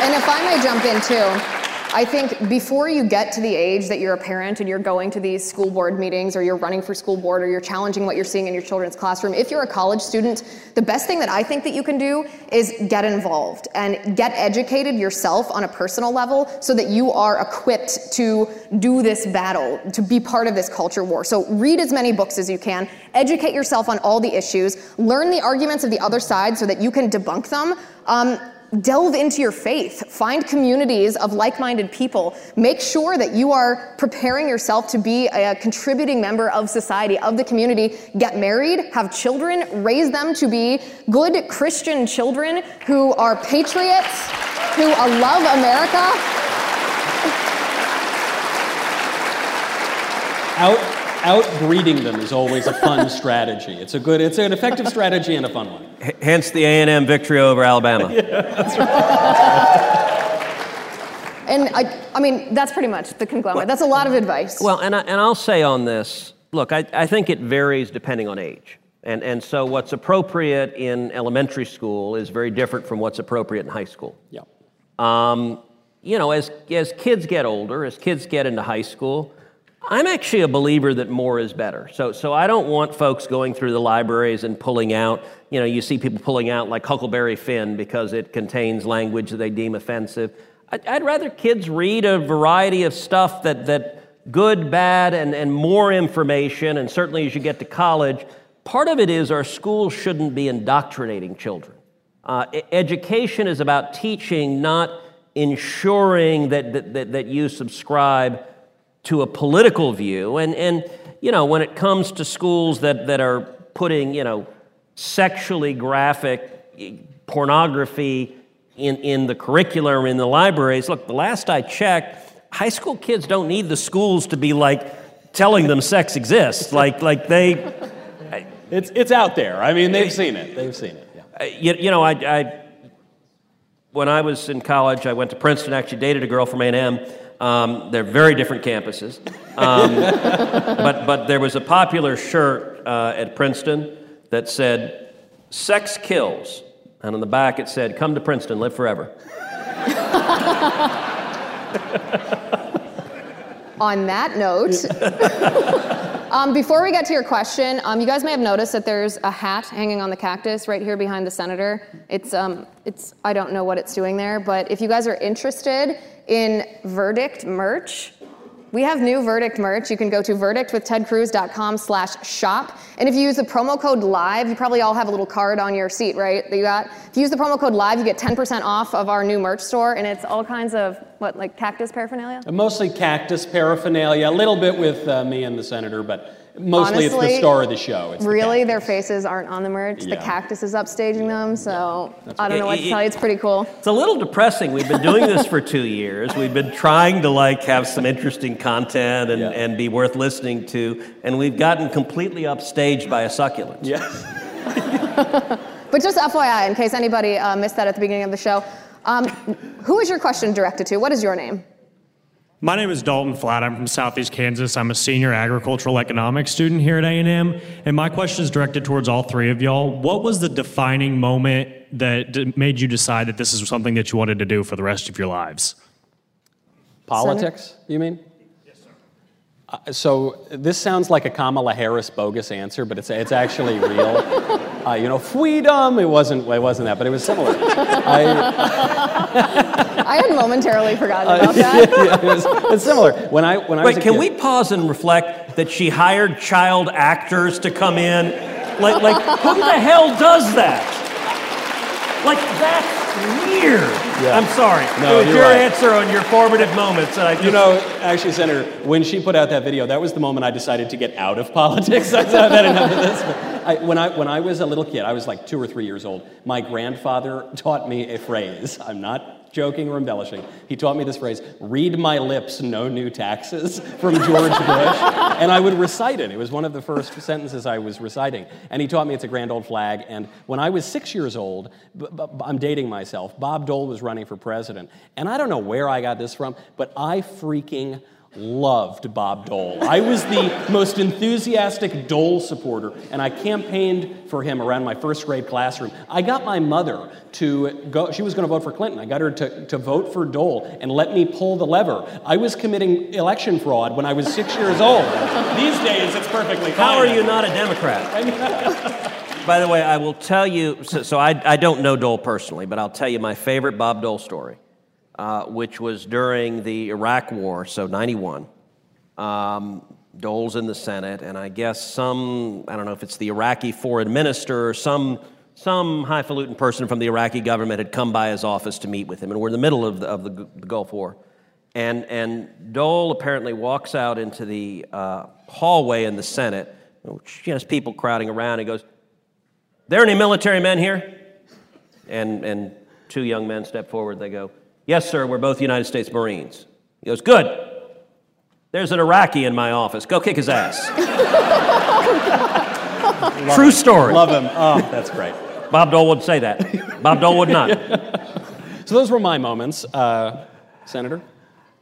Speaker 5: And if I may jump in too, I think before you get to the age that you're a parent and you're going to these school board meetings or you're running for school board or you're challenging what you're seeing in your children's classroom, if you're a college student, the best thing that I think that you can do is get involved and get educated yourself on a personal level so that you are equipped to do this battle, to be part of this culture war. So read as many books as you can, educate yourself on all the issues, learn the arguments of the other side so that you can debunk them. Um, delve into your faith, find communities of like minded people, make sure that you are preparing yourself to be a contributing member of society, of the community. Get married, have children, raise them to be good Christian children who are patriots, who love America.
Speaker 1: Out, outbreeding them is always a fun [laughs] strategy. It's a good, it's an effective strategy and a fun one.
Speaker 2: H- hence the A&M victory over Alabama. [laughs]
Speaker 1: yeah, that's right. [laughs]
Speaker 5: And I, I mean, that's pretty much the conglomerate. That's a lot of advice.
Speaker 2: Well, and, I, and I'll say on this look, I, I think it varies depending on age. And, and so what's appropriate in elementary school is very different from what's appropriate in high school.
Speaker 1: Yeah.
Speaker 2: Um, you know, as, as kids get older, as kids get into high school, I'm actually a believer that more is better. So, so I don't want folks going through the libraries and pulling out, you know, you see people pulling out like Huckleberry Finn because it contains language that they deem offensive. I'd rather kids read a variety of stuff that, that good, bad, and, and more information, and certainly as you get to college, part of it is our schools shouldn't be indoctrinating children. Uh, education is about teaching, not ensuring that, that, that, that you subscribe to a political view. And, and, you know, when it comes to schools that, that are putting, you know, sexually graphic eh, pornography in, in the curriculum in the libraries. Look, the last I checked, high school kids don't need the schools to be like telling them sex exists. Like, like they. [laughs]
Speaker 1: It's, it's out there. I mean, they've seen it. They've seen it.
Speaker 2: Yeah. Uh, you, you know, I, I, when I was in college, I went to Princeton, actually dated a girl from A&M. Um, they're very different campuses. Um, [laughs] but, but there was a popular shirt uh, at Princeton that said, Sex kills. And on the back it said, Come to Princeton, live forever. [laughs]
Speaker 5: on that note, [laughs] um, before we get to your question, um, you guys may have noticed that there's a hat hanging on the cactus right here behind the senator. It's, um, it's, I don't know what it's doing there, but if you guys are interested in verdict merch, we have new Verdict merch. You can go to verdictwithtedcruz.com slash shop. And if you use the promo code LIVE, you probably all have a little card on your seat, right, that you got? If you use the promo code LIVE, you get 10% off of our new merch store, and it's all kinds of, what, like cactus paraphernalia?
Speaker 1: Mostly cactus paraphernalia, a little bit with uh, me and the senator, but Mostly
Speaker 5: Honestly,
Speaker 1: it's the star of the show. It's
Speaker 5: really,
Speaker 1: the
Speaker 5: their faces aren't on the merch.
Speaker 1: Yeah.
Speaker 5: The cactus is upstaging them, so
Speaker 1: Yeah.
Speaker 5: I don't know what to
Speaker 2: It-
Speaker 5: tell you. It's pretty cool.
Speaker 2: It's a little depressing. We've been doing this for two years. We've been trying to like have some interesting content and, and be worth listening to, and we've gotten completely upstaged by a succulent.
Speaker 1: Yeah. [laughs]
Speaker 5: But just FYI, in case anybody uh, missed that at the beginning of the show, um, who is your question directed to? What is your name?
Speaker 8: My name is Dalton Flatt. I'm from Southeast Kansas. I'm a senior agricultural economics student here at A&M, and my question is directed towards all three of y'all. What was the defining moment that made you decide that this is something that you wanted to do for the rest of your lives?
Speaker 1: Politics, you mean? Yes, sir. Uh, so this sounds like a Kamala Harris bogus answer, but it's, it's actually [laughs] real. Uh, you know, freedom. It wasn't. It wasn't that, but it was similar. I,
Speaker 5: I had momentarily forgotten about [laughs]
Speaker 1: Uh,
Speaker 5: that.
Speaker 1: yeah, it was, it's similar. When I when I was
Speaker 2: Wait,
Speaker 1: a
Speaker 2: can
Speaker 1: kid-
Speaker 2: we pause and reflect that she hired child actors to come in? Like, like who the hell does that? Like, that's weird.
Speaker 1: Yeah.
Speaker 2: I'm sorry.
Speaker 1: No,
Speaker 2: it was
Speaker 1: you're
Speaker 2: your
Speaker 1: right.
Speaker 2: answer on your formative moments. And I just,
Speaker 1: You know, actually, Senator, when she put out that video, that was the moment I decided to get out of [laughs] politics. I thought that enough of this. I, when, I, when I was a little kid, I was like two or three years old, my grandfather taught me a phrase. I'm not joking or embellishing. He taught me this phrase read my lips, no new taxes, [laughs] from George Bush. and I would recite it. It was one of the first sentences I was reciting. And he taught me it's a grand old flag. And when I was six years old, I'm dating myself, Bob Dole was running for president. And I don't know where I got this from, but I freaking loved Bob Dole. I was the most enthusiastic Dole supporter, and I campaigned for him around my first grade classroom. I got my mother to go, she was going to vote for Clinton. I got her to, to vote for Dole and let me pull the lever. I was committing election fraud when I was six years old. These days, it's perfectly fine.
Speaker 2: How are you not a Democrat? By the way, I will tell you. So, so I, I don't know Dole personally, but I'll tell you my favorite Bob Dole story, uh, which was during the Iraq War, so '91. Um, Dole's in the Senate, and I guess some I don't know if it's the Iraqi foreign minister or some some highfalutin person from the Iraqi government had come by his office to meet with him, and we're in the middle of the, of the, the Gulf War. And, and Dole apparently walks out into the uh, hallway in the Senate, which has people crowding around. He goes, There any military men here? And, and two young men step forward. They go, Yes, sir, we're both United States Marines. He goes, Good. There's an Iraqi in my office. Go kick his ass. [laughs] True story.
Speaker 1: Love him. Oh, [laughs] that's great.
Speaker 2: Bob Dole would say that. Bob Dole would not. [laughs]
Speaker 1: So those were my moments, uh, Senator.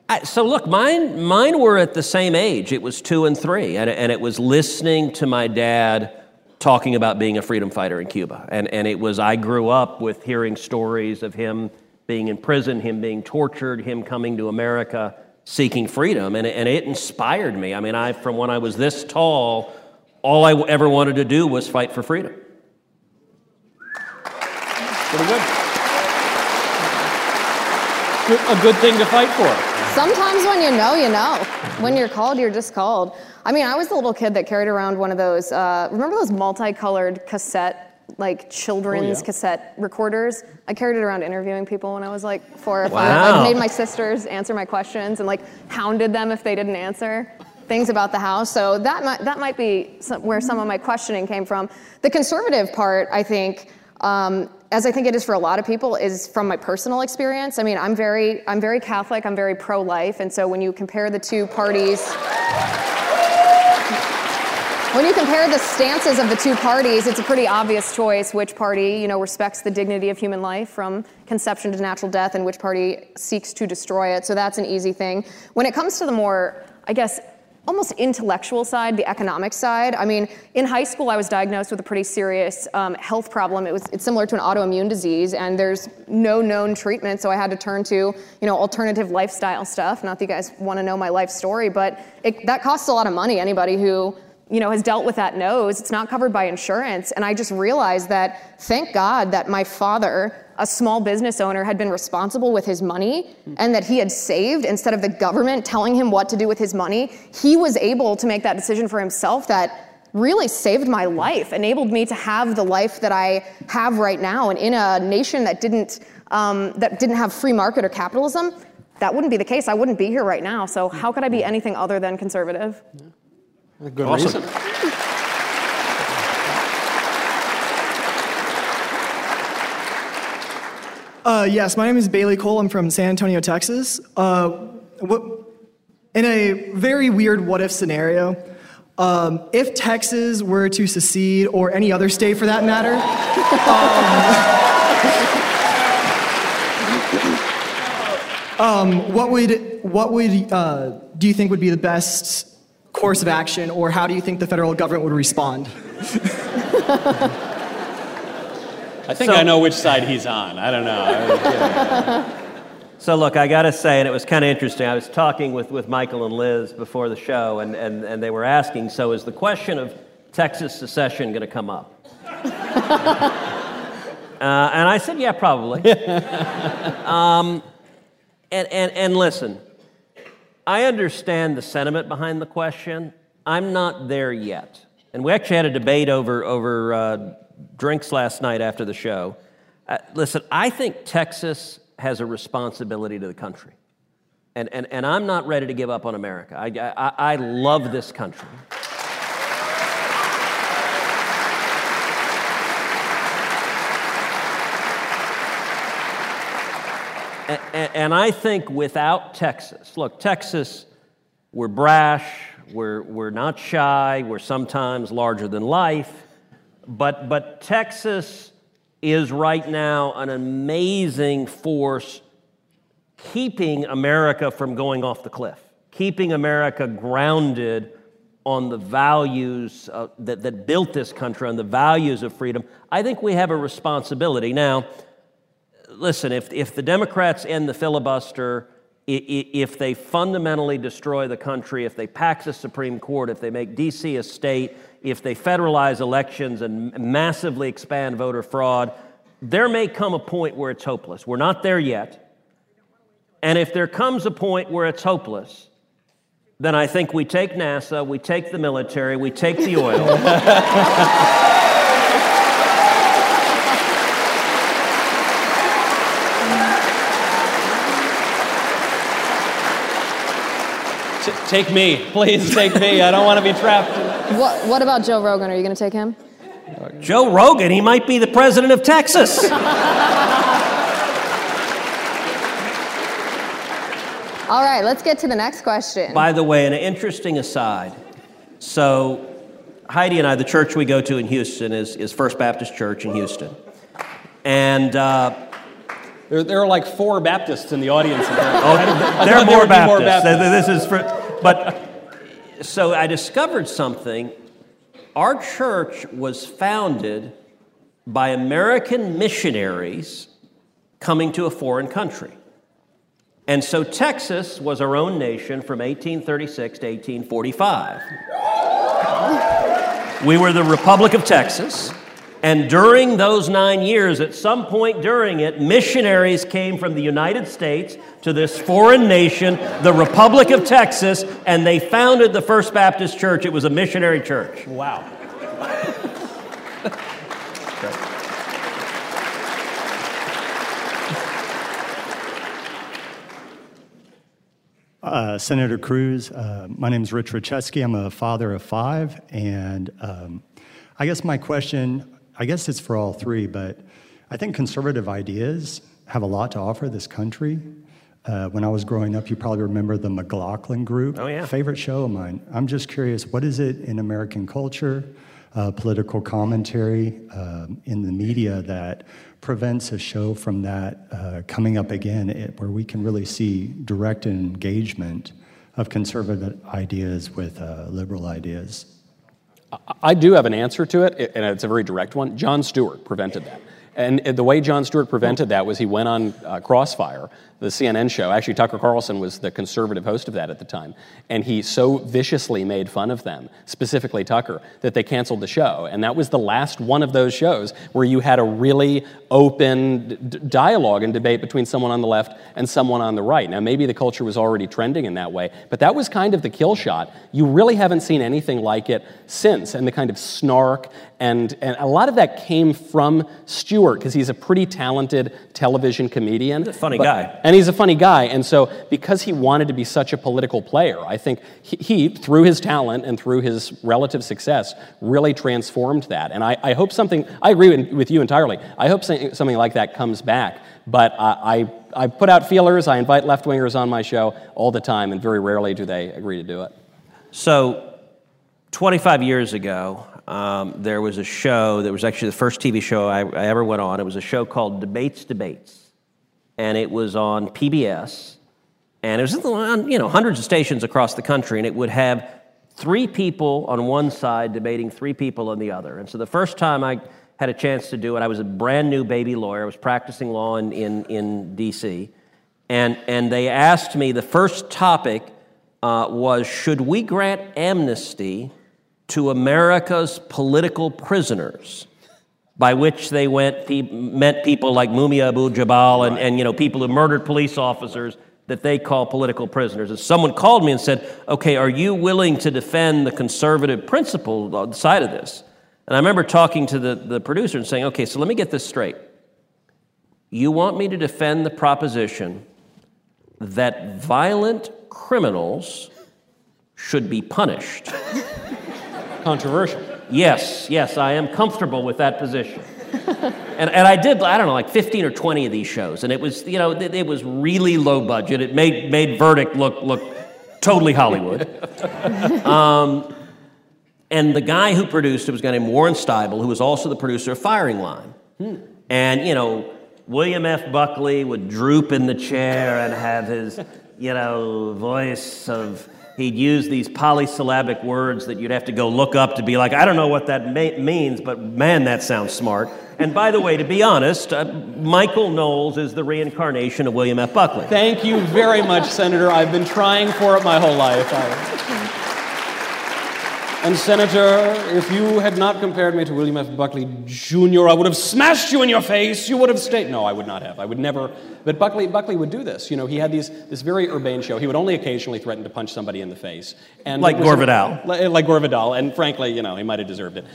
Speaker 2: I, so look, mine, mine were at the same age. It was two and three, and, and it was listening to my dad talking about being a freedom fighter in Cuba. And, and it was, I grew up with hearing stories of him being in prison, him being tortured, him coming to America seeking freedom, and, and it inspired me. I mean, I, from when I was this tall, all I ever wanted to do was fight for freedom.
Speaker 1: Pretty good. A good thing to fight for.
Speaker 5: Sometimes when you know, you know. When you're called, you're just called. I mean, I was the little kid that carried around one of those, uh, remember those multicolored cassette, like children's
Speaker 1: Oh, yeah.
Speaker 5: cassette recorders? I carried it around interviewing people when I was like four or five.
Speaker 2: Wow.
Speaker 5: I made my sisters answer my questions and like hounded them if they didn't answer things about the house. So that might, that might be some, where some of my questioning came from. The conservative part, I think, um, as I think it is for a lot of people, is from my personal experience. I mean, I'm very, I'm very Catholic. I'm very pro-life, and so when you compare the two parties, when you compare the stances of the two parties, it's a pretty obvious choice which party, you know, respects the dignity of human life from conception to natural death, and which party seeks to destroy it. So that's an easy thing. When it comes to the more, I guess, almost intellectual side, the economic side. I mean, in high school, I was diagnosed with a pretty serious um, health problem. It was it's similar to an autoimmune disease, and there's no known treatment. So I had to turn to you know alternative lifestyle stuff. Not that you guys want to know my life story, but it, that costs a lot of money. Anybody who you know has dealt with that knows it's not covered by insurance. And I just realized that thank God that my father a small business owner had been responsible with his money and that he had saved instead of the government telling him what to do with his money, he was able to make that decision for himself that really saved my life, enabled me to have the life that I have right now. And in a nation that didn't, um, that didn't have free market or capitalism, that wouldn't be the case. I wouldn't be here right now. So how could I be anything other than conservative?
Speaker 1: A good
Speaker 2: Awesome.
Speaker 1: reason.
Speaker 9: Uh, yes, my name is Bailey Cole. I'm from San Antonio, Texas. Uh, what, in a very weird what if scenario, um, if Texas were to secede, or any other state for that matter, [laughs] um, um, what would, what would uh, do you think would be the best course of action, or how do you think the federal government would respond?
Speaker 1: I think
Speaker 2: So-
Speaker 1: I know which side he's on. I don't know. [laughs]
Speaker 2: So look, I got to say, and it was kind of interesting. I was talking with, with Michael and Liz before the show, and, and, and they were asking, so is the question of Texas secession going to come up? [laughs] uh, and I said, yeah, probably. [laughs] um, and, and, and listen, I understand the sentiment behind the question. I'm not there yet. And we actually had a debate over, over uh, drinks last night after the show. Uh, listen, I think Texas has a responsibility to the country. And, and, and I'm not ready to give up on America. I, I, I love this country. And, I think without Texas, look, Texas, we're brash, we're, we're not shy, we're sometimes larger than life, but, but Texas is right now an amazing force keeping America from going off the cliff, keeping America grounded on the values uh, that, that built this country, on the values of freedom. I think we have a responsibility. Now, listen, if, if the Democrats end the filibuster, if they fundamentally destroy the country, if they pack the Supreme Court, if they make D.C. a state, if they federalize elections and massively expand voter fraud, there may come a point where it's hopeless. We're not there yet. And if there comes a point where it's hopeless, then I think we take NASA, we take the military, we take the oil. [laughs]
Speaker 1: T- take me, please take me. I don't want to be trapped.
Speaker 5: What, what about Joe Rogan? Are you going to take him?
Speaker 2: Joe Rogan, he might be the president of Texas. [laughs]
Speaker 5: All right, let's get to the next question.
Speaker 2: By the way, an interesting aside. So, Heidi and I, the church we go to in Houston is, is First Baptist Church in Houston. And uh,
Speaker 1: There, there are like four Baptists in the audience. [laughs]
Speaker 2: Oh, are more Baptists.
Speaker 1: Baptists.
Speaker 2: This is for, but so I discovered something. Our church was founded by American missionaries coming to a foreign country. And so Texas was our own nation from 1836 to 1845. We were the Republic of Texas. And during those nine years, at some point during it, missionaries came from the United States to this foreign nation, the Republic of Texas, and they founded the First Baptist Church. It was a missionary church.
Speaker 1: Wow. [laughs]
Speaker 10: Uh, Senator Cruz, uh, my name is Rich Richetsky. I'm a father of five, and um, I guess my question, I guess it's for all three, but I think conservative ideas have a lot to offer this country. Uh, when I was growing up, you probably remember the McLaughlin Group.
Speaker 2: Oh, yeah.
Speaker 10: Favorite show of mine. I'm just curious, what is it in American culture, uh, political commentary, um, in the media that prevents a show from that uh, coming up again, it, where we can really see direct engagement of conservative ideas with uh, liberal ideas?
Speaker 1: I do have an answer to it, and it's a very direct one. Jon Stewart prevented that. And the way Jon Stewart prevented that was he went on uh, Crossfire, the CNN show. Actually, Tucker Carlson was the conservative host of that at the time. And he so viciously made fun of them, specifically Tucker, that they canceled the show. And that was the last one of those shows where you had a really open d- dialogue and debate between someone on the left and someone on the right. Now, maybe the culture was already trending in that way, but that was kind of the kill shot. You really haven't seen anything like it since. And the kind of snark and, and a lot of that came from Stewart because he's a pretty talented television comedian.
Speaker 2: He's a funny
Speaker 1: But-
Speaker 2: guy.
Speaker 1: And he's a funny guy. And so, because he wanted to be such a political player, I think he, through his talent and through his relative success, really transformed that. And I, I hope something, I agree with, you entirely. I hope something, something like that comes back. But I, I, I put out feelers, I invite left wingers on my show all the time, and very rarely do they agree to do it.
Speaker 2: So, 25 years ago, um, there was a show that was actually the first TV show I, I ever went on. It was a show called Debates Debates, and it was on PBS, and it was on you know hundreds of stations across the country, and it would have three people on one side debating three people on the other. And so the first time I had a chance to do it, I was a brand new baby lawyer. I was practicing law in, in, in D.C. And, and they asked me the first topic uh, was should we grant amnesty to America's political prisoners? By which they went, pe- meant people like Mumia Abu Jamal and, and you know, people who murdered police officers that they call political prisoners. And someone called me and said, Okay, are you willing to defend the conservative principle side of this? And I remember talking to the, the producer and saying, Okay, so let me get this straight. You want me to defend the proposition that violent criminals should be punished?
Speaker 1: Controversial.
Speaker 2: Yes, yes, I am comfortable with that position. [laughs] and, and I did, I don't know, like 15 or 20 of these shows. And it was, you know, it, it was really low budget. It made, made Verdict look, look totally Hollywood. [laughs] um, and the guy who produced it was a guy named Warren Steibel, who was also the producer of Firing Line. And, you know, William F. Buckley would droop in the chair and have his, you know, voice of, he'd use these polysyllabic words that you'd have to go look up to be like, I don't know what that ma- means, but man, that sounds smart. And by the way, to be honest, uh, Michael Knowles is the reincarnation of William F. Buckley.
Speaker 1: Thank you very much, Senator. I've been trying for it my whole life. I- And, Senator, if you had not compared me to William F. Buckley Jr., I would have smashed you in your face. You would have stayed. No, I would not have. I would never. But Buckley, Buckley would do this. You know, he had these, this very urbane show. He would only occasionally threaten to punch somebody in the face. And
Speaker 2: Like Gore Vidal.
Speaker 1: Like, like Gore Vidal. And frankly, you know, he might have deserved it.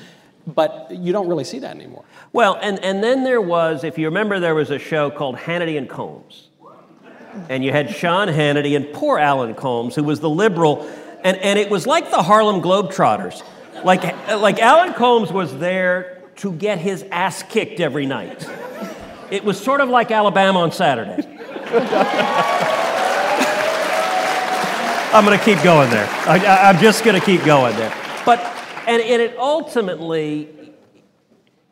Speaker 1: But you don't really see that anymore.
Speaker 2: Well, and, and then there was, if you remember, there was a show called Hannity and Colmes. And you had Sean Hannity and poor Alan Colmes, who was the liberal. And, and it was like the Harlem Globetrotters. Like, like Alan Colmes was there to get his ass kicked every night. It was sort of like Alabama on Saturday. I'm going to keep going there. I, am just going to keep going there. But, and, and it ultimately,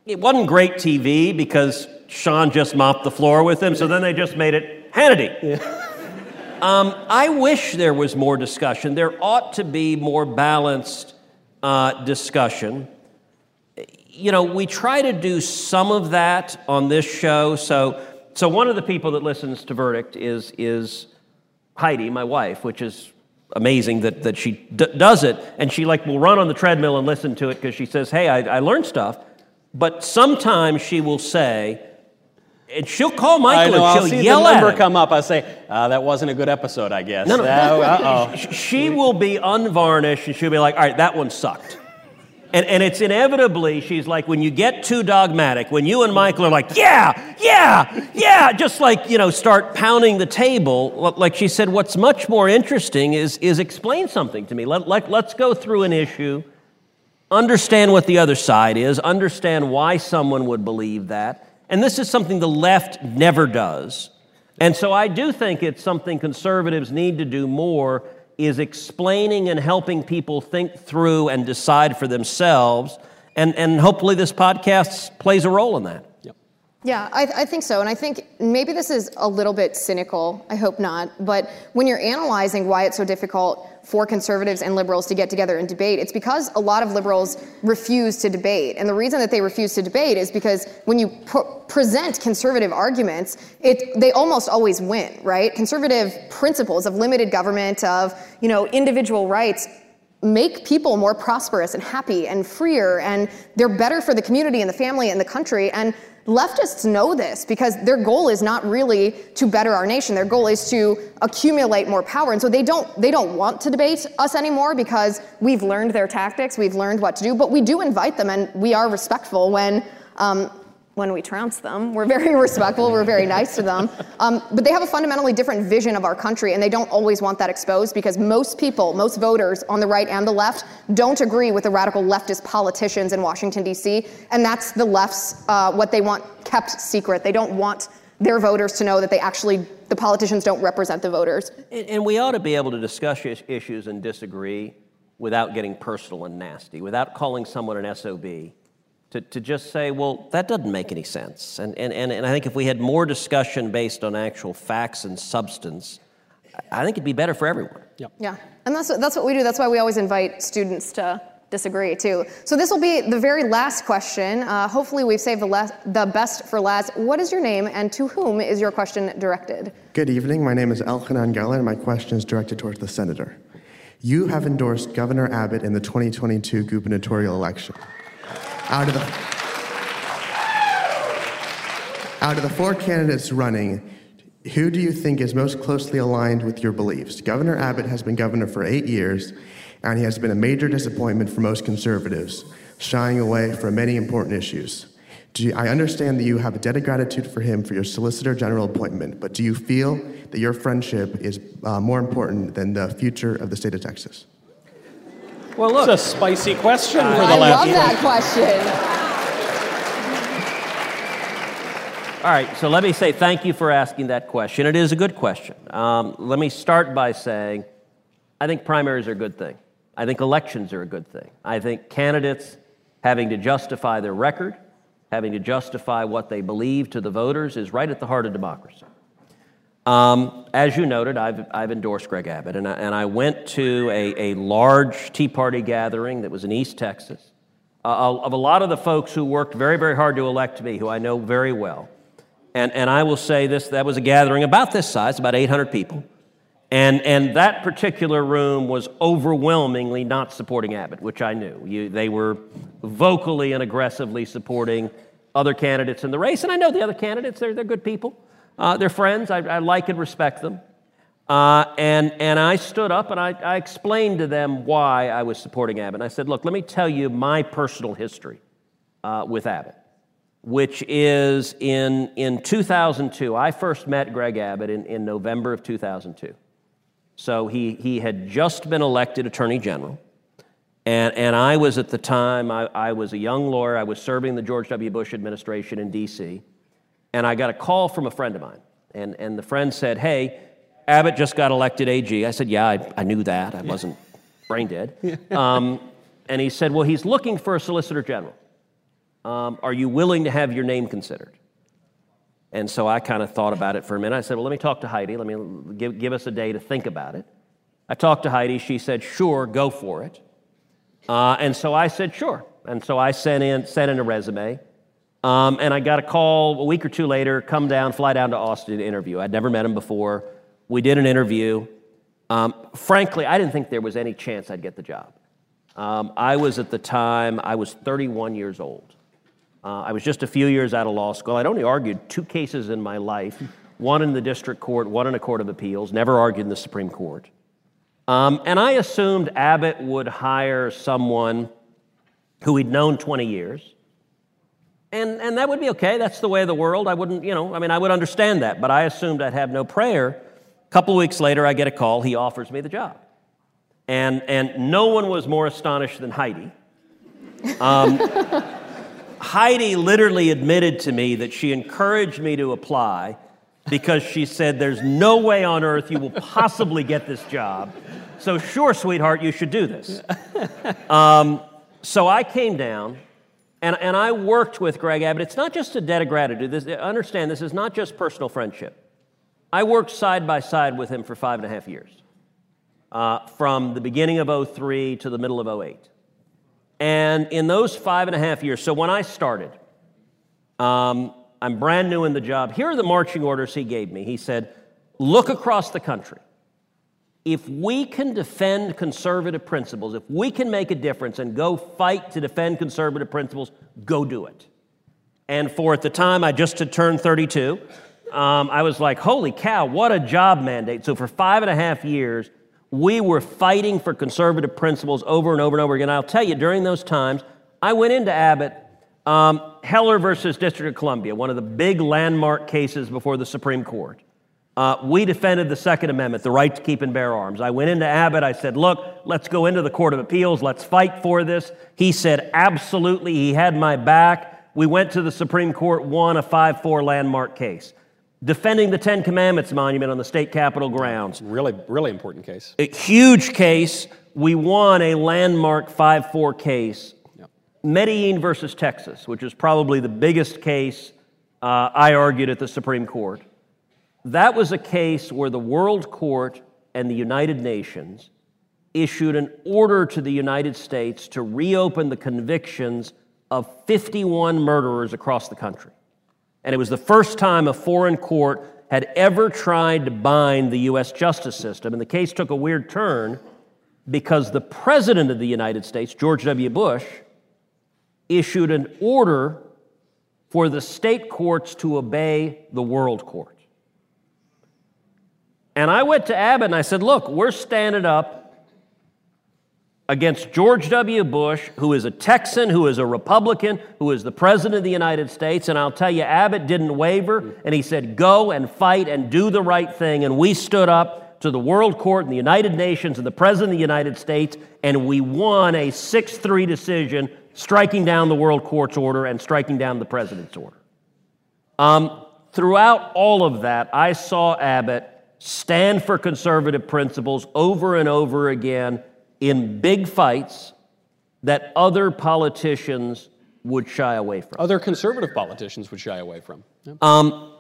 Speaker 2: it wasn't great TV because Sean just mopped the floor with him, so then they just made it Hannity. Yeah. Um, I wish there was more discussion. There ought to be more balanced uh, discussion. You know, we try to do some of that on this show. So, so one of the people that listens to Verdict is, is Heidi, my wife, which is amazing that, that she d- does it. And she like will run on the treadmill and listen to it because she says, hey, I, I learned stuff. But sometimes she will say, and she'll call Michael
Speaker 1: I know,
Speaker 2: and she'll
Speaker 1: I'll see
Speaker 2: yell
Speaker 1: the number come up. I say, uh, "That wasn't a good episode, I guess."
Speaker 2: No, no.
Speaker 1: Uh-oh.
Speaker 2: she will be unvarnished and she'll be like, "All right, that one sucked." And, and it's inevitably, she's like, when you get too dogmatic, when you and Michael are like, yeah, yeah, yeah, just like, you know, start pounding the table, like she said, what's much more interesting is, is explain something to me. Let, like, let's go through an issue, understand what the other side is, understand why someone would believe that. And this is something the left never does. And so I do think it's something conservatives need to do more is explaining and helping people think through and decide for themselves. And, and hopefully this podcast plays a role in that.
Speaker 5: Yeah, I, I, think so. And I think maybe this is a little bit cynical. I hope not. But when you're analyzing why it's so difficult for conservatives and liberals to get together and debate, it's because a lot of liberals refuse to debate. And the reason that they refuse to debate is because when you present conservative arguments, it, they almost always win, right? Conservative principles of limited government, of you know individual rights make people more prosperous and happy and freer and they're better for the community and the family and the country and Leftists know this because their goal is not really to better our nation. Their goal is to accumulate more power. And so they don't they don't want to debate us anymore because we've learned their tactics, we've learned what to do, but we do invite them and we are respectful when um, when we trounce them. We're very [laughs] respectful, we're very nice to them. Um, but they have a fundamentally different vision of our country, and they don't always want that exposed because most people, most voters on the right and the left, don't agree with the radical leftist politicians in Washington, D.C., and that's the left's, uh, what they want kept secret. They don't want their voters to know that they actually, the politicians don't represent the voters.
Speaker 2: And, and we ought to be able to discuss issues and disagree without getting personal and nasty, without calling someone an SOB to, to just say, well, that doesn't make any sense. And, and, and, and I think if we had more discussion based on actual facts and substance, I think it'd be better for everyone.
Speaker 1: Yeah.
Speaker 5: Yeah, and that's, that's what we do. That's why we always invite students to disagree too. So this will be the very last question. Uh, hopefully we've saved the, last, the best for last. What is your name and to whom is your question directed?
Speaker 11: Good evening. My name is Elchanan Geller and my question is directed towards the senator. You have endorsed Governor Abbott in the 2022 gubernatorial election. Out of the out of the four candidates running, who do you think is most closely aligned with your beliefs? Governor Abbott has been governor for eight years, and he has been a major disappointment for most conservatives, shying away from many important issues. You, I understand that you have a debt of gratitude for him for your Solicitor General appointment, but do you feel that your friendship is uh, more important than the future of the state of Texas?
Speaker 1: Well, look. It's a spicy question
Speaker 5: uh,
Speaker 1: for the
Speaker 5: I
Speaker 1: left.
Speaker 5: love that question.
Speaker 2: All right, so let me say thank you for asking that question. It is a good question. Um, let me start by saying I think primaries are a good thing. I think elections are a good thing. I think candidates having to justify their record, having to justify what they believe to the voters is right at the heart of democracy. Um, as you noted, I've, I've endorsed Greg Abbott, and I, and I went to a, a large Tea Party gathering that was in East Texas uh, of a lot of the folks who worked very, very hard to elect me, who I know very well. And, and I will say this that was a gathering about this size, about 800 people. And, and that particular room was overwhelmingly not supporting Abbott, which I knew. You, they were vocally and aggressively supporting other candidates in the race. And I know the other candidates, they're, they're good people. Uh, they're friends. I, I, like and respect them. Uh, and, and I stood up and I, I, explained to them why I was supporting Abbott. And I said, look, let me tell you my personal history uh, with Abbott, which is in, in 2002. I first met Greg Abbott in, in November of 2002. So he, he had just been elected Attorney General. And, and I was at the time, I, I was a young lawyer. I was serving the George W. Bush administration in D.C. And I got a call from a friend of mine. And, and the friend said, Hey, Abbott just got elected AG. I said, Yeah, I, I knew that. I wasn't [laughs] brain dead. Um, and he said, Well, he's looking for a Solicitor General. Um, are you willing to have your name considered? And so I kind of thought about it for a minute. I said, Well, let me talk to Heidi. Let me give, give us a day to think about it. I talked to Heidi. She said, Sure, go for it. Uh, and so I said, Sure. And so I sent in, sent in a resume. Um, and I got a call a week or two later come down, fly down to Austin to interview. I'd never met him before. We did an interview. Um, frankly, I didn't think there was any chance I'd get the job. Um, I was at the time, I was 31 years old. Uh, I was just a few years out of law school. I'd only argued two cases in my life one in the district court, one in a court of appeals, never argued in the Supreme Court. Um, and I assumed Abbott would hire someone who he'd known 20 years. And, and that would be okay. That's the way of the world. I wouldn't, you know, I mean, I would understand that, but I assumed I'd have no prayer. A couple weeks later, I get a call. He offers me the job. And, and no one was more astonished than Heidi. Um, [laughs] Heidi literally admitted to me that she encouraged me to apply because she said, There's no way on earth you will possibly get this job. So, sure, sweetheart, you should do this. Um, so I came down and, and I worked with Greg Abbott. It's not just a debt of gratitude. This, understand, this is not just personal friendship. I worked side by side with him for five and a half years, uh, from the beginning of 03 to the middle of 08. And in those five and a half years, so when I started, um, I'm brand new in the job. Here are the marching orders he gave me. He said, Look across the country. If we can defend conservative principles, if we can make a difference and go fight to defend conservative principles, go do it. And for at the time, I just had turned 32. Um, I was like, holy cow, what a job mandate. So for five and a half years, we were fighting for conservative principles over and over and over again. I'll tell you, during those times, I went into Abbott, um, Heller versus District of Columbia, one of the big landmark cases before the Supreme Court. Uh, we defended the Second Amendment, the right to keep and bear arms. I went into Abbott. I said, Look, let's go into the Court of Appeals. Let's fight for this. He said, Absolutely. He had my back. We went to the Supreme Court, won a 5 4 landmark case defending the Ten Commandments monument on the state capitol grounds.
Speaker 1: Really, really important case.
Speaker 2: A huge case. We won a landmark 5 4 case. Yep. Medellin versus Texas, which is probably the biggest case uh, I argued at the Supreme Court. That was a case where the World Court and the United Nations issued an order to the United States to reopen the convictions of 51 murderers across the country. And it was the first time a foreign court had ever tried to bind the U.S. justice system. And the case took a weird turn because the President of the United States, George W. Bush, issued an order for the state courts to obey the world court. And I went to Abbott and I said, Look, we're standing up against George W. Bush, who is a Texan, who is a Republican, who is the President of the United States. And I'll tell you, Abbott didn't waver, and he said, Go and fight and do the right thing. And we stood up to the World Court and the United Nations and the President of the United States, and we won a 6 3 decision, striking down the World Court's order and striking down the President's order. Um, throughout all of that, I saw Abbott stand for conservative principles over and over again in big fights that other politicians would shy away from.
Speaker 1: Other conservative politicians would shy away from.
Speaker 2: Yeah. Um,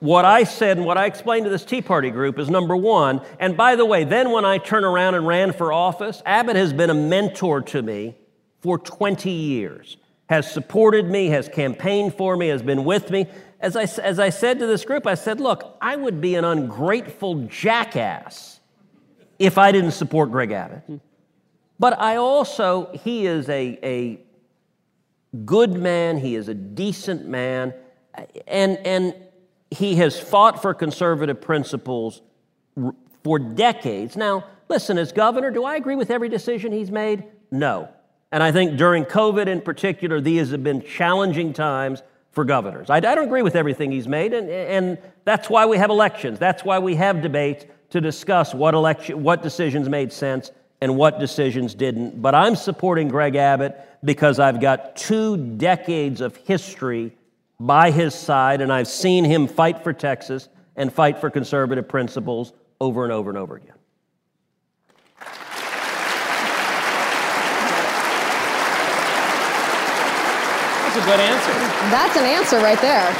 Speaker 2: what I said and what I explained to this Tea Party group is number one, and by the way, then when I turn around and ran for office, Abbott has been a mentor to me for 20 years, has supported me, has campaigned for me, has been with me. As I, as I said to this group, I said, look, I would be an ungrateful jackass if I didn't support Greg Abbott. Hmm. But I also, he is a, a good man, he is a decent man, and, and he has fought for conservative principles for decades. Now, listen, as governor, do I agree with every decision he's made? No. And I think during COVID in particular, these have been challenging times for governors. I, I don't agree with everything he's made, and, and that's why we have elections. That's why we have debates to discuss what, election, what decisions made sense and what decisions didn't. But I'm supporting Greg Abbott because I've got two decades of history by his side, and I've seen him fight for Texas, and fight for conservative principles over and over and over again.
Speaker 1: That's a good answer.
Speaker 5: That's an answer right there.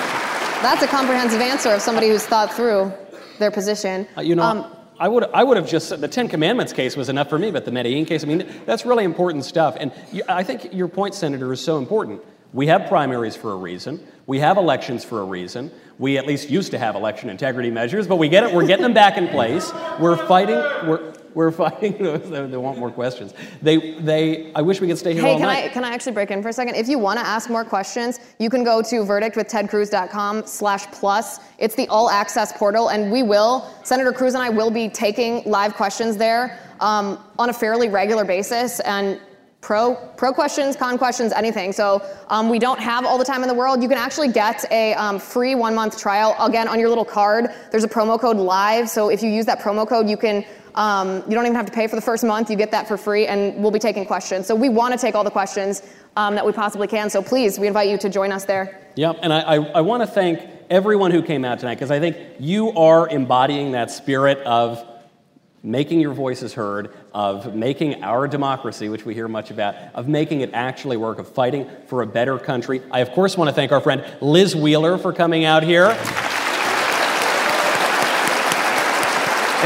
Speaker 5: That's a comprehensive answer of somebody who's thought through their position.
Speaker 1: Uh, you know,
Speaker 5: Um,
Speaker 1: I would I would have just said the Ten Commandments case was enough for me, but the Medellin case, I mean, that's really important stuff. And you, I think your point, Senator, is so important. We have primaries for a reason. We have elections for a reason. We at least used to have election integrity measures, but we get it. We're getting them back in place. We're fighting. We're we're fighting. Those. They want more questions. They they. I wish we could stay here
Speaker 5: Hey,
Speaker 1: all
Speaker 5: can
Speaker 1: night.
Speaker 5: I can I actually break in for a second? If you want to ask more questions, you can go to verdictwithtedcruz.com slash plus. It's the all access portal, and we will, Senator Cruz and I will be taking live questions there um, on a fairly regular basis. And pro pro questions, con questions, anything. So um, we don't have all the time in the world. You can actually get a um, free one month trial again on your little card. There's a promo code live. So if you use that promo code, you can. Um, you don't even have to pay for the first month. You get that for free, and we'll be taking questions. So we want to take all the questions um, that we possibly can. So please, we invite you to join us there.
Speaker 1: Yep, and I, I, I want to thank everyone who came out tonight because I think you are embodying that spirit of making your voices heard, of making our democracy, which we hear much about, of making it actually work, of fighting for a better country. I, of course, want to thank our friend Liz Wheeler for coming out here.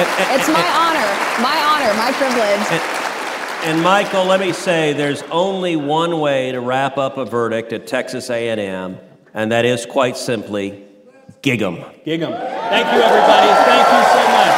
Speaker 5: It's my honor, my honor, my privilege.
Speaker 2: And Michael, let me say, there's only one way to wrap up a verdict at Texas A&M, and that is quite simply, gig 'em.
Speaker 1: Gig 'em. Thank you, everybody. Thank you so much.